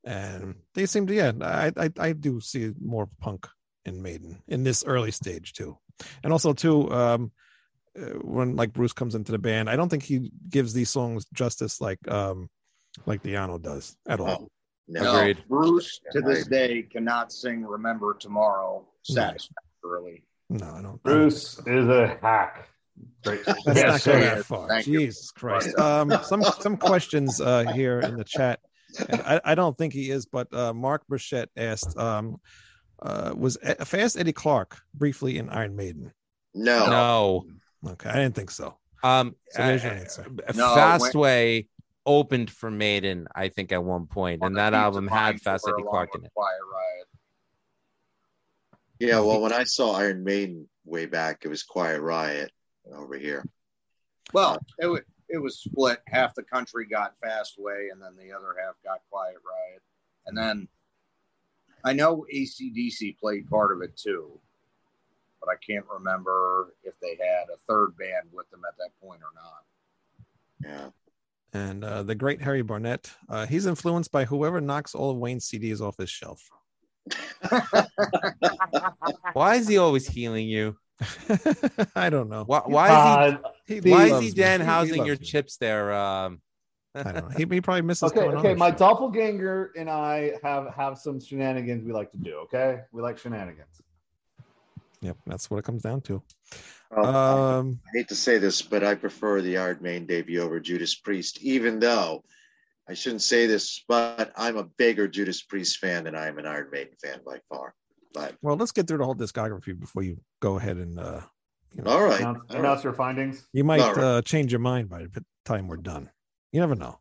Speaker 2: And they seem to, yeah, I I, I do see more punk in Maiden in this early stage too. And also too, um, uh, when like Bruce comes into the band, I don't think he gives these songs justice like um like Di'Anno does at all.
Speaker 6: no,
Speaker 4: No,
Speaker 1: Agreed.
Speaker 4: Bruce to this day cannot sing "Remember Tomorrow" satisfactorily.
Speaker 2: No, I don't.
Speaker 3: Bruce is a hack. Great.
Speaker 2: Let's
Speaker 3: Yes,
Speaker 2: not go that far.
Speaker 4: Thank you.
Speaker 2: Jesus Christ. Um, some some questions uh, here in the chat. I, I don't think he is, but uh, Mark Burchett asked, um, uh, was Fast Eddie Clarke briefly in Iron Maiden?
Speaker 6: no,
Speaker 1: No.
Speaker 2: Okay, I didn't think so.
Speaker 1: Um,
Speaker 2: So there's your
Speaker 1: uh,
Speaker 2: answer.
Speaker 1: uh,
Speaker 4: No,
Speaker 1: Fastway opened for Maiden, I think, at one point, and that album had Fast Eddie
Speaker 4: Clarke
Speaker 1: in it.
Speaker 4: Quiet Riot.
Speaker 6: Yeah, well, when I saw Iron Maiden way back, it was Quiet Riot over here.
Speaker 4: Well, it was it was split. Half the country got Fastway, and then the other half got Quiet Riot. And then I know ACDC played part of it too, but I can't remember if they had a third band with them at that point or not.
Speaker 6: Yeah.
Speaker 2: And uh, the great Harry Barnett, uh, he's influenced by whoever knocks all of Wayne's CDs off his shelf.
Speaker 1: Why is he always healing you?
Speaker 2: I don't know.
Speaker 1: Why, why
Speaker 3: Uh,
Speaker 2: He,
Speaker 1: is he? Why is he. Dan
Speaker 2: He- he
Speaker 1: housing
Speaker 2: loves
Speaker 1: your
Speaker 2: me.
Speaker 1: chips there? Um,
Speaker 2: I don't know. He, he probably misses
Speaker 3: okay,
Speaker 2: coming
Speaker 3: okay.
Speaker 2: the
Speaker 3: My
Speaker 2: show.
Speaker 3: doppelganger and I have have some shenanigans we like to do. Okay, we like shenanigans.
Speaker 2: Yep, that's what it comes down to.
Speaker 6: Well,
Speaker 2: Um,
Speaker 6: I hate to say this, but I prefer the Iron Maiden debut over Judas Priest, even though I shouldn't say this, but I'm a bigger Judas Priest fan than I am an Iron Maiden fan by far. But
Speaker 2: well, let's get through the whole discography before you go ahead and uh, you know,
Speaker 6: all right,
Speaker 3: Announce, announce
Speaker 6: right.
Speaker 3: your findings.
Speaker 2: you might
Speaker 6: All right.
Speaker 2: uh, change your mind by the time we're done. You never know.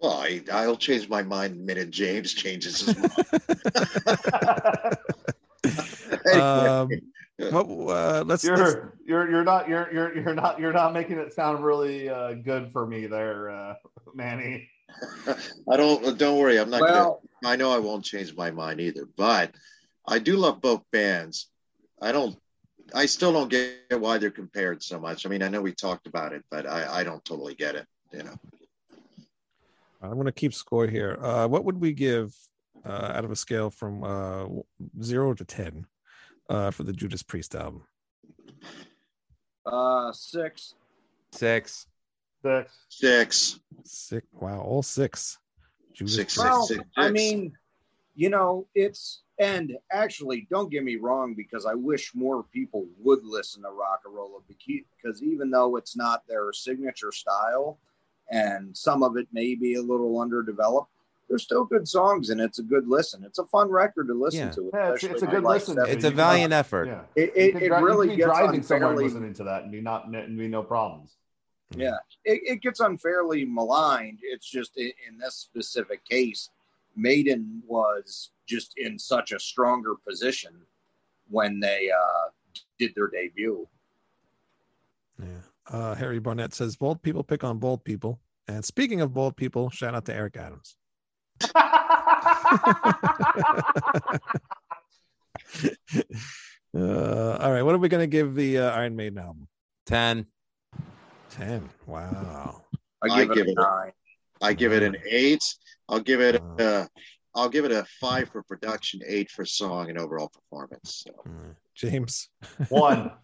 Speaker 6: Well, I, I'll change my mind the minute James changes his mind.
Speaker 2: um, but, uh, let's, let's
Speaker 3: you're you're you're not you're you're you're not you're not making it sound really uh, good for me there, uh, Manny.
Speaker 6: I don't. Don't worry. I'm not. gonna,
Speaker 4: Well,
Speaker 6: I know I won't change my mind either, but I do love both bands. I don't. I still don't get why they're compared so much. I mean, I know we talked about it, but I, I don't totally get it. You know.
Speaker 2: I'm going to keep score here. Uh, what would we give uh, out of a scale from uh, zero to ten uh, for the Judas Priest album?
Speaker 4: uh, six.
Speaker 1: six.
Speaker 3: Six.
Speaker 6: Six.
Speaker 2: Six. Wow, all six. Judas
Speaker 6: Six,
Speaker 2: Priest.
Speaker 4: Well,
Speaker 6: six,
Speaker 4: I mean, you know, it's and actually, don't get me wrong, because I wish more people would listen to rock and roll because even though it's not their signature style, and some of it may be a little underdeveloped, there's still good songs and it's a good listen. It's a fun record to listen
Speaker 1: Yeah.
Speaker 4: to.
Speaker 3: Yeah, it's- it's a good
Speaker 4: like
Speaker 3: listen.
Speaker 4: 70s
Speaker 1: It's a
Speaker 3: you-
Speaker 1: valiant effort.
Speaker 3: Yeah.
Speaker 4: It, it, it
Speaker 3: dri- you
Speaker 4: really gets
Speaker 3: driving somewhere and
Speaker 4: unfairly
Speaker 3: listening to that and be not and be no problems.
Speaker 4: Yeah, it, it gets unfairly maligned. It's just in, in this specific case, Maiden was just in such a stronger position when they uh, did their debut.
Speaker 2: Yeah. Uh, Harry Barnett says bold people pick on bold people. And speaking of bold people, shout out to Eric Adams. uh, all right, what are we going to give the uh, Iron Maiden album?
Speaker 1: 10.
Speaker 2: 10. Wow.
Speaker 4: I
Speaker 6: I
Speaker 4: give it
Speaker 6: give
Speaker 4: a
Speaker 6: it
Speaker 4: nine.
Speaker 6: I give it an eight. I'll give it a, I'll give it a five for production, eight for song and overall performance. So.
Speaker 2: Uh, James.
Speaker 3: One.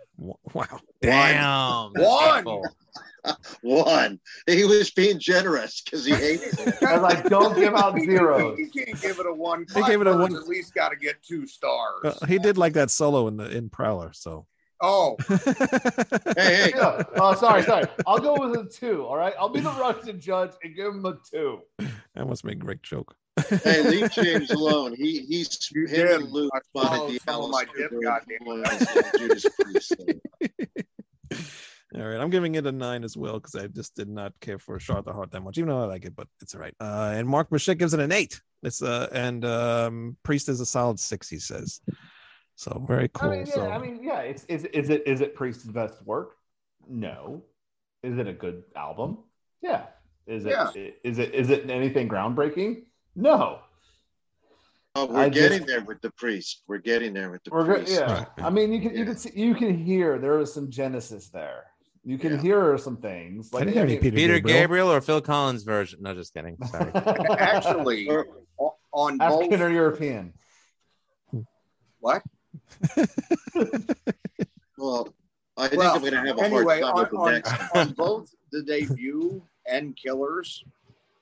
Speaker 2: Wow.
Speaker 1: Damn.
Speaker 4: One.
Speaker 6: One. He was being generous because he hates it.
Speaker 3: I was like, don't give out zeros.
Speaker 4: You can't give it a one.
Speaker 2: He gave it a one-
Speaker 4: At least got to get two stars.
Speaker 2: Uh, he did like that solo in the in Prowler, so.
Speaker 4: oh,
Speaker 6: Hey, hey,
Speaker 3: Yeah. Oh, sorry, sorry. I'll go with a two. All right. I'll be the Russian judge and give him a two.
Speaker 2: that must make great joke.
Speaker 6: Hey, leave James alone. He he's
Speaker 4: You
Speaker 6: him
Speaker 4: did.
Speaker 6: and Luke
Speaker 4: I
Speaker 6: spotted the
Speaker 4: some of my
Speaker 6: Alice
Speaker 4: dip,
Speaker 6: Cooper
Speaker 4: goddamn.
Speaker 6: Judas Priest.
Speaker 2: All right, I'm giving it a nine as well because I just did not care for Charlotte the Harlot that much, even though I like it, but it's all right. Uh, and Mark Machette gives it an eight. It's uh, and um, Priest is a solid six, he says. So very cool.
Speaker 3: I mean, yeah.
Speaker 2: so
Speaker 3: I mean, yeah. It's is is it is it Priest's best work? No. Is it a good album? Yeah. Is it
Speaker 4: Yeah.
Speaker 3: is it is it anything groundbreaking? No.
Speaker 6: Oh, we're
Speaker 3: I
Speaker 6: getting
Speaker 3: just-
Speaker 6: there with the priest. We're getting there with the
Speaker 3: We're
Speaker 6: priest.
Speaker 3: Yeah.
Speaker 2: Right.
Speaker 3: I mean, you can you can see you can hear there is some genesis there. You can
Speaker 6: Yeah.
Speaker 3: hear some things. Like
Speaker 2: didn't hear any Peter,
Speaker 1: Peter
Speaker 2: Gabriel.
Speaker 1: Gabriel or Phil Collins version? No, just kidding. Sorry.
Speaker 4: actually,
Speaker 6: Or-
Speaker 4: o- on both.
Speaker 3: African or European.
Speaker 4: What?
Speaker 6: Well, I think
Speaker 4: Well,
Speaker 6: I'm going to have a
Speaker 4: anyway,
Speaker 6: hard time
Speaker 4: on,
Speaker 6: with the
Speaker 4: on,
Speaker 6: next.
Speaker 4: on both the debut and Killers,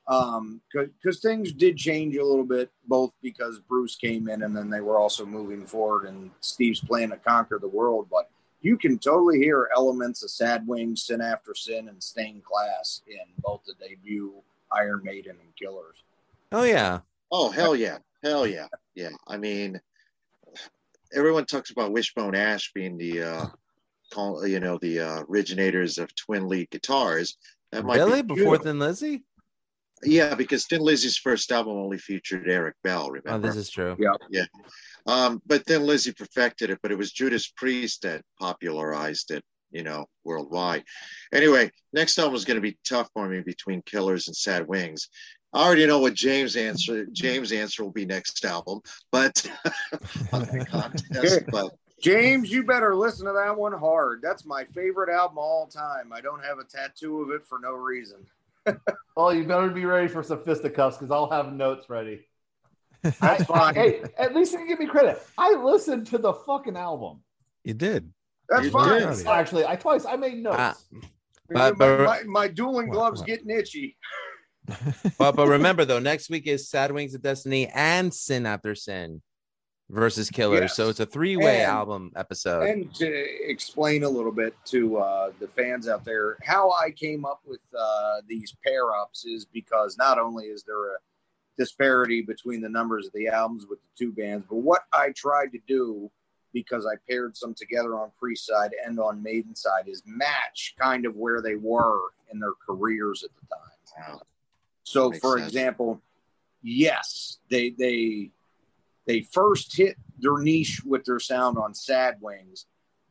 Speaker 4: um, because things did change a little bit, both because Bruce came in and then they were also moving forward, and Steve's plan to conquer the world. But you can totally hear elements of Sad Wings, Sin After Sin, and Stained Class in both the debut Iron Maiden and Killers.
Speaker 1: Oh, yeah.
Speaker 6: Oh hell yeah, hell yeah, yeah. I mean, everyone talks about Wishbone Ash being the, uh, call, you know, the uh, originators of twin lead guitars. That might
Speaker 1: Really?
Speaker 6: be
Speaker 1: Before
Speaker 6: true.
Speaker 1: Thin Lizzy?
Speaker 6: Yeah, because Thin Lizzy's first album only featured Eric Bell.
Speaker 1: Oh,
Speaker 6: Remember?
Speaker 1: this is true. Yeah, yeah.
Speaker 6: Um, but then Lizzy perfected it, but it was Judas Priest that popularized it, you know, worldwide. Anyway, next album is going to be tough for me between Killers and Sad Wings. I already know what James' answer James' answer will be next album, but on the contest. But
Speaker 4: James, you better listen to that one hard. That's my favorite album of all time. I don't have a tattoo of it for no reason.
Speaker 3: Well, you better be ready for some fisticuffs because I'll have notes ready.
Speaker 4: That's fine.
Speaker 3: Hey, at least you can give me credit. I listened to the fucking album.
Speaker 2: You did.
Speaker 4: That's
Speaker 6: You
Speaker 4: fine.
Speaker 2: did.
Speaker 3: Actually. I twice I made notes.
Speaker 1: Ah.
Speaker 4: my,
Speaker 1: But- but-
Speaker 4: my, my dueling
Speaker 2: What-
Speaker 4: gloves
Speaker 2: what?
Speaker 4: getting itchy.
Speaker 1: but but remember though, next week is Sad Wings of Destiny and Sin After Sin versus Killers.
Speaker 4: Yes.
Speaker 1: So it's a three way album episode.
Speaker 4: And to explain a little bit to uh, the fans out there, how I came up with uh, these pair ups is because not only is there a disparity between the numbers of the albums with the two bands, but what I tried to do because I paired some together on Priest side and on Maiden side is match kind of where they were in their careers at the time.
Speaker 6: wow,
Speaker 4: So,
Speaker 6: Makes
Speaker 4: for
Speaker 6: sense.
Speaker 4: example, yes, they they they first hit their niche with their sound on Sad Wings,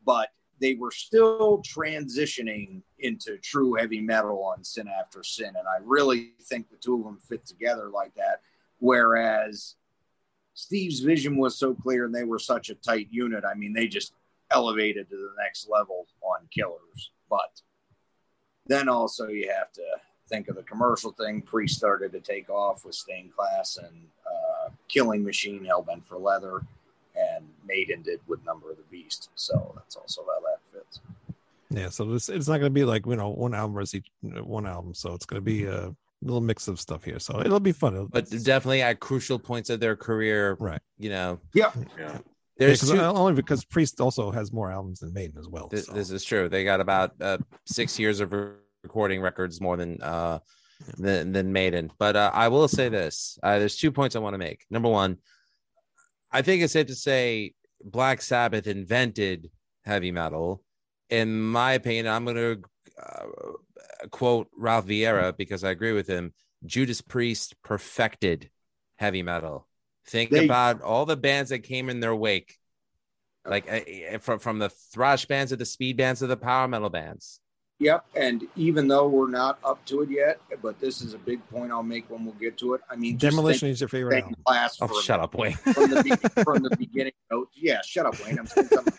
Speaker 4: but they were still transitioning into true heavy metal on Sin After Sin, and I really think the two of them fit together like that. Whereas Steve's vision was so clear, and they were such a tight unit. I mean, they just elevated to the next level on Killers, but then also you have to think of the commercial thing. Priest started to take off with Stained Class and uh, Killing Machine, Hellbent for Leather, and Maiden did with Number of the Beast. So that's also how that fits.
Speaker 2: Yeah, so this it's not going to be like you know one album versus each one album. So it's going to be a little mix of stuff here. So it'll be fun. It'll-
Speaker 1: but definitely at crucial points of their career,
Speaker 2: Right.
Speaker 1: You know,
Speaker 4: Yeah.
Speaker 6: Yeah.
Speaker 1: there's
Speaker 2: Yeah, 'cause-
Speaker 1: two,
Speaker 2: only because Priest also has more albums than Maiden as well.
Speaker 1: This,
Speaker 2: so.
Speaker 1: this is true. They got about uh, six years of recording records more than uh, than, than Maiden. But uh, I will say this: uh, there's two points I want to make. Number one, I think it's safe to say Black Sabbath invented heavy metal. In my opinion, I'm going to uh, quote Ralph Vieira because I agree with him. Judas Priest perfected heavy metal. Think
Speaker 4: They-
Speaker 1: about all the bands that came in their wake, like uh, from from the thrash bands to the speed bands to the power metal bands.
Speaker 4: Yep. And even though we're not up to it yet, but this is a big point I'll make when we'll get to it. I mean,
Speaker 2: Demolition is your favorite
Speaker 4: think,
Speaker 2: album.
Speaker 4: class
Speaker 1: Oh, shut up, Wayne.
Speaker 4: from the be- from the beginning notes. Yeah, shut up, Wayne. I'm saying something.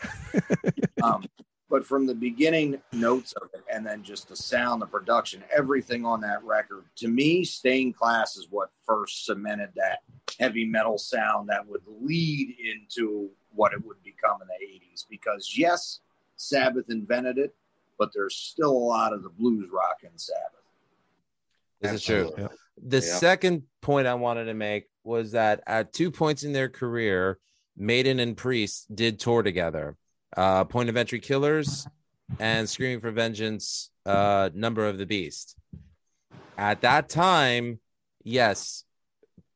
Speaker 4: um, but from the beginning notes of it, and then just the sound, the production, everything on that record. To me, Stained Class is what first cemented that heavy metal sound that would lead into what it would become in the '80s. Because yes, Sabbath invented it, but there's still a lot of the blues rock in Sabbath.
Speaker 1: This is true.
Speaker 6: Absolutely.
Speaker 1: The
Speaker 6: Yeah.
Speaker 1: second point I wanted to make was that at two points in their career, Maiden and Priest did tour together. Uh, Point of Entry Killers and Screaming for Vengeance, uh, Number of the Beast. At that time, yes,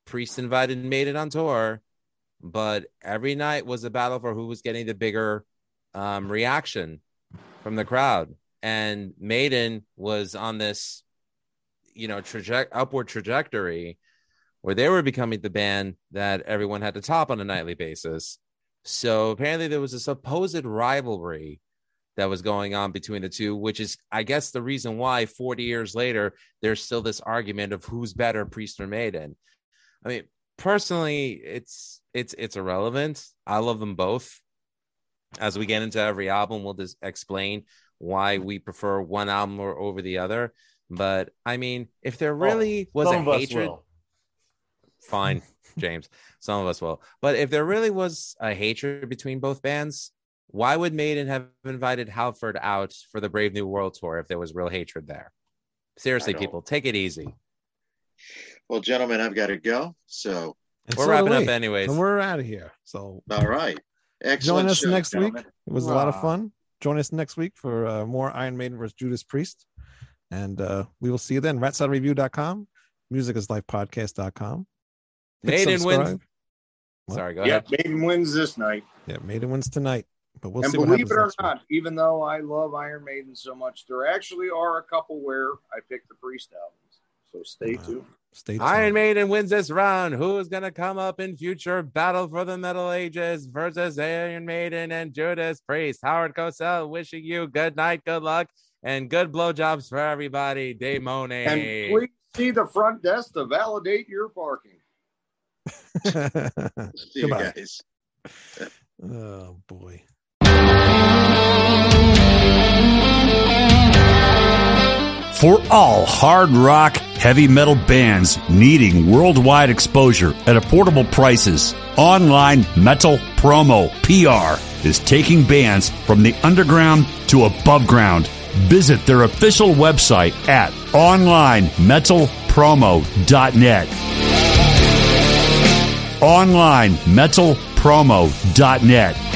Speaker 1: Priest invited Maiden on tour, but every night was a battle for who was getting the bigger um, reaction from the crowd. And Maiden was on this you know upward trajectory where they were becoming the band that everyone had to top on a nightly basis. So apparently there was a supposed rivalry that was going on between the two which is i guess the reason why 40 years later there's still this argument of who's better priest or maiden. I mean personally it's it's it's irrelevant. I love them both as we get into every album we'll just explain why we prefer one album or over the other but I mean, if there oh, really was
Speaker 3: Some
Speaker 1: a
Speaker 3: of
Speaker 1: hatred,
Speaker 3: will.
Speaker 1: fine, James. Some of us will. But if there really was a hatred between both bands, why would Maiden have invited Halford out for the Brave New World tour if there was real hatred there? Seriously, people, take it easy.
Speaker 6: Well, gentlemen, I've got to go. So,
Speaker 2: And
Speaker 1: We're
Speaker 2: so do
Speaker 1: wrapping up anyways.
Speaker 2: And we're out of here. So
Speaker 6: all right. Excellent.
Speaker 2: join us
Speaker 6: show,
Speaker 2: next week. It was a lot of fun. Join us next week for uh, more Iron Maiden versus Judas Priest. And uh, we will see you then. RatSaladReview.com, musicislifepodcast.com. Hit
Speaker 1: Maiden wins.
Speaker 2: subscribe. What?
Speaker 1: Sorry, go
Speaker 4: Yep,
Speaker 1: ahead.
Speaker 4: Maiden wins this night.
Speaker 2: Yeah, Maiden wins tonight. But we'll
Speaker 4: and
Speaker 2: see what
Speaker 4: believe
Speaker 2: happens
Speaker 4: it or
Speaker 2: next week.
Speaker 4: not, even though I love Iron Maiden so much, there actually are a couple where I picked the Priest albums. So stay
Speaker 2: Wow.
Speaker 4: tuned.
Speaker 2: Stay tuned.
Speaker 1: Iron Maiden wins this round. Who is going to come up in future battle for the Middle Ages versus Iron Maiden and Judas Priest? Howard Cosell wishing you good night, good luck, and good blowjobs for everybody. Dave Monet.
Speaker 4: And please see the front desk to validate your parking.
Speaker 6: See you
Speaker 2: Goodbye.
Speaker 6: guys.
Speaker 2: oh boy.
Speaker 7: For all hard rock, heavy metal bands needing worldwide exposure at affordable prices, Online Metal Promo PR is taking bands from the underground to above ground. Visit their official website at onlinemetalpromo.net. onlinemetalpromo.net.